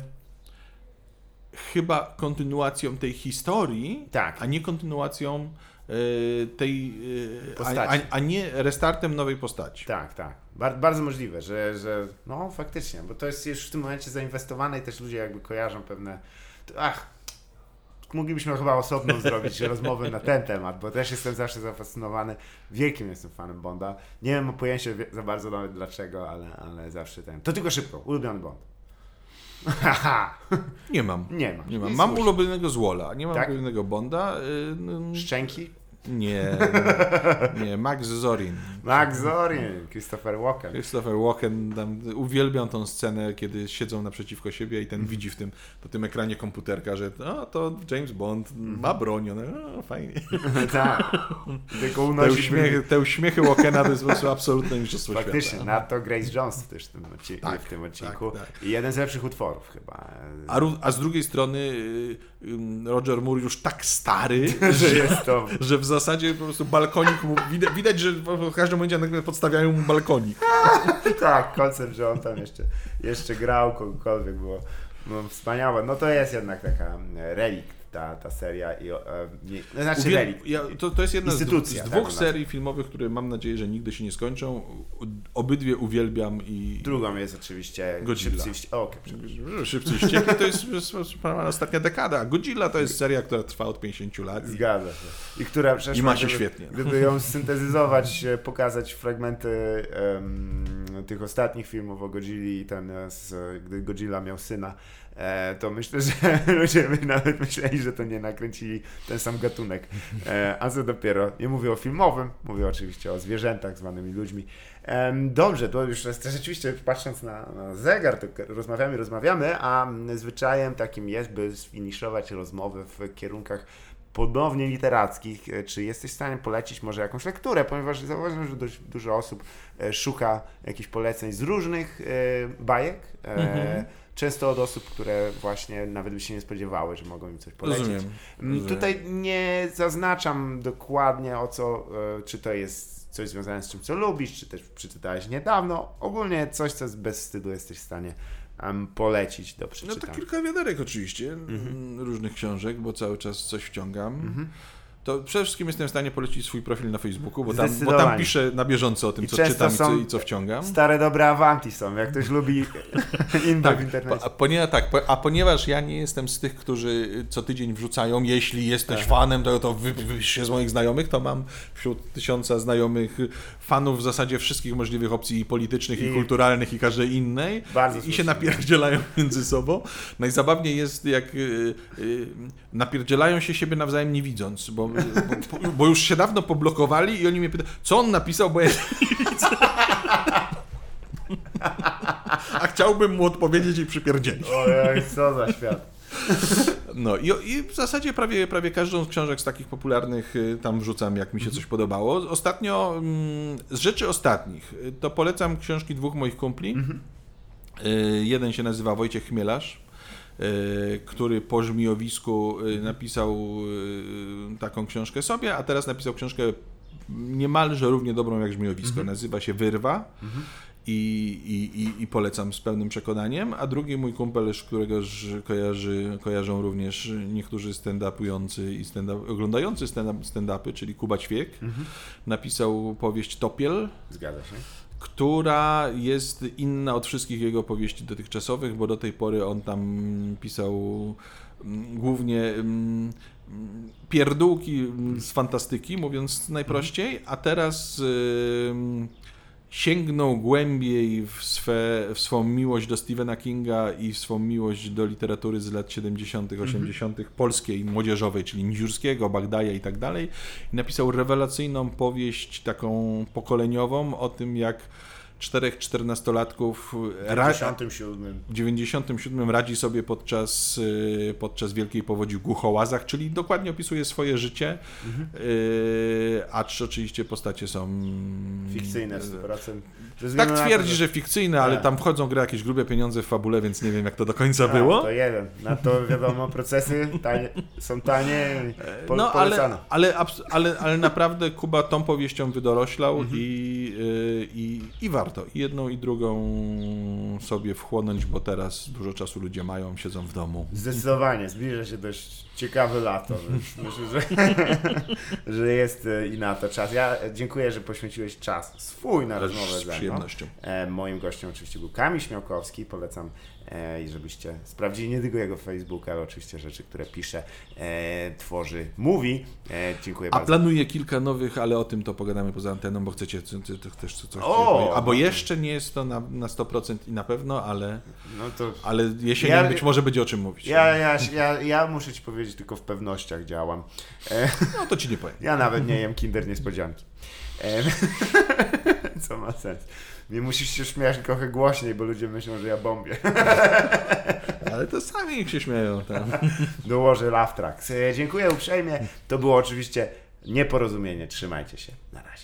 chyba kontynuacją tej historii, Tak. a nie kontynuacją e, tej. E, a, a, a nie restartem nowej postaci. Tak, tak. Bar bardzo możliwe, że, że no faktycznie, bo to jest już w tym momencie zainwestowane i też ludzie jakby kojarzą pewne. Ach, moglibyśmy chyba osobną (laughs) zrobić rozmowę na ten temat, bo też jestem zawsze zafascynowany. Wielkim jestem fanem Bonda. Nie mam pojęcia za bardzo nawet dlaczego, ale, ale zawsze ten. To tylko szybko, ulubiony Bond. (laughs) Nie mam. nie ma. Nie mam. Mam ulubionego Zwola, nie mam Tak? ulubionego Bonda. y, Szczęki? Nie, nie, (laughs) nie, Max Zorin. Max Zorin, Christopher Walken. Christopher Walken, tam, uwielbiam tą scenę, kiedy siedzą naprzeciwko siebie i ten widzi w tym, po tym ekranie komputerka, że o, to James Bond ma broń, one, o, fajnie. (laughs) tak. Tylko Te uśmiechy, te uśmiechy Walkena to jest po prostu absolutne mistrzostwo Faktycznie, świata. na to Grace Jones też w tym, odci- Tak, w tym odcinku. tak, tak. I jeden z lepszych utworów chyba. A, a z drugiej strony y, Roger Moore już tak stary, (laughs) że jest to. że w zasadzie po prostu balkonik mu, widać, widać że w każdym momencie nagle podstawiają mu balkonik. (laughs) tak, koncept, że on tam jeszcze, jeszcze grał, kogokolwiek było. No, wspaniałe. No to jest jednak taka e, relikt ta, ta seria. I, e, nie, no, znaczy Uwiel- ja, to, to jest jedna z, z tak, dwóch ona- serii filmowych, które mam nadzieję, że nigdy się nie skończą. Obydwie uwielbiam i Drugą jest oczywiście Godzilla. Szybcy i Wści- o, okej, przepraszam. Szybcy i Wściekli to jest, jest, jest ostatnia dekada. Godzilla to jest seria, która trwa od 50 lat. Zgadza się. I która I ma się gdyby, świetnie. Gdyby ją (laughs) syntezyzować, e, pokazać fragmenty em, tych ostatnich filmów o Godzilli i ten, e, z, gdy Godzilla miał syna, to myślę, że (laughs) ludzie by nawet myśleli, że to nie nakręcili ten sam gatunek. E, a co dopiero, nie mówię o filmowym, mówię oczywiście o zwierzętach zwanymi ludźmi. Dobrze, to już rzeczywiście patrząc na, na zegar, to rozmawiamy, rozmawiamy, a zwyczajem takim jest, by sfiniszować rozmowę w kierunkach ponownie literackich. E, Czy jesteś w stanie polecić może jakąś lekturę, ponieważ zauważyłem, że dość dużo osób e, szuka jakichś poleceń z różnych e, bajek. e, Mhm. Często od osób, które właśnie nawet by się nie spodziewały, że mogą im coś polecić. Rozumiem. Rozumiem. Tutaj nie zaznaczam dokładnie o co, e, czy to jest coś związane z czym, co lubisz, czy też przeczytałeś niedawno. Ogólnie coś, co bez wstydu jesteś w stanie polecić do No przeczytania. to kilka wiaderek oczywiście, Mhm. mm, różnych książek, bo cały czas coś wciągam. To przede wszystkim jestem w stanie polecić swój profil na Facebooku, bo tam, bo tam piszę na bieżąco o tym, I co czytam i i co wciągam. Stare dobre Avanti są, jak ktoś lubi (laughs) w Tak, internecie. po, a, ponieważ, tak, po, a ponieważ ja nie jestem z tych, którzy co tydzień wrzucają, jeśli jesteś Aha. fanem, to, to wy, się z moich znajomych, to mam wśród tysiąca znajomych fanów w zasadzie wszystkich możliwych opcji politycznych i, I- kulturalnych i każdej innej Bardzo i się słusznie. napierdzielają (laughs) między sobą. Najzabawniej jest, jak y, y, napierdzielają się siebie nawzajem nie widząc, bo, bo, bo już się dawno poblokowali i oni mnie pytają, co on napisał, bo ja nie widzę. A chciałbym mu odpowiedzieć i przypierdzielić. Ojej, co za świat. No i, i w zasadzie prawie, prawie każdą z książek z takich popularnych y, tam wrzucam, jak mi się coś podobało. Ostatnio, mm, z rzeczy ostatnich, y, to polecam książki dwóch moich kumpli. Y, Jeden się nazywa Wojciech Chmielarz, który po żmijowisku y, napisał y, taką książkę sobie, a teraz napisał książkę niemalże równie dobrą jak żmijowisko. Nazywa się Wyrwa. I, i, i, I polecam z pełnym przekonaniem. A drugi mój kumpel, którego kojarzy, kojarzą również niektórzy stand-upujący i stand oglądający stand- stand-upy, czyli Kuba Ćwiek, napisał powieść Topiel, Zgadza się. Która jest inna od wszystkich jego powieści dotychczasowych, bo do tej pory on tam pisał mm, głównie mm, pierdółki mm, z fantastyki, mówiąc najprościej, a teraz sięgnął głębiej w, swe, w swą miłość do Stephena Kinga i w swą miłość do literatury z lat 70., 80., polskiej, młodzieżowej, czyli Niziurskiego, Bagdaja i tak dalej. I napisał rewelacyjną powieść taką pokoleniową o tym, jak czterech czternastolatków ra- 57. w 97 radzi sobie podczas, y, podczas Wielkiej Powodzi w Głuchołazach, czyli dokładnie opisuje swoje życie, y, acz oczywiście postacie są... Fikcyjne y, 100%. Ze względu Tak na to, twierdzi, że fikcyjne, ale Tak. tam wchodzą gra jakieś grube pieniądze w fabule, więc nie wiem jak to do końca A, było. To jeden. Na to wiadomo, procesy tanie, są tanie. i Po, No, polecano. ale, ale, ale, ale naprawdę Kuba tą powieścią wydoroślał Mhm. i, y, i, i warto i jedną i drugą sobie wchłonąć, bo teraz dużo czasu ludzie mają, siedzą w domu. Zdecydowanie, zbliża się dość ciekawe lato, (laughs) myślę, że, (laughs) że jest e, i na to czas. Ja dziękuję, że poświęciłeś czas swój na rozmowę Z mną. przyjemnością. E, moim gościem oczywiście był Kamil Śmiałkowski, polecam e, i żebyście sprawdzili nie tylko jego Facebooka, ale oczywiście rzeczy, które pisze, e, tworzy, mówi. E, dziękuję A bardzo. planuję kilka nowych, ale o tym to pogadamy poza anteną, bo chcecie też coś O! Albo jeszcze nie jest to na, na 100% i na pewno, ale, No to ale jesienią Ja- być może będzie o czym mówić. ja, ja, ja, ja muszę Ci powiedzieć, tylko w pewnościach działam. E, No to ci nie powiem. Ja nawet nie jem kinder niespodzianki. (laughs) Co ma sens. Nie musisz się śmiać trochę głośniej, bo ludzie myślą, że ja bombię. (laughs) Ale to sami niech się śmieją. Tam. (laughs) Dołożę laugh tracks. E, Dziękuję uprzejmie. To było oczywiście nieporozumienie. Trzymajcie się. Na razie.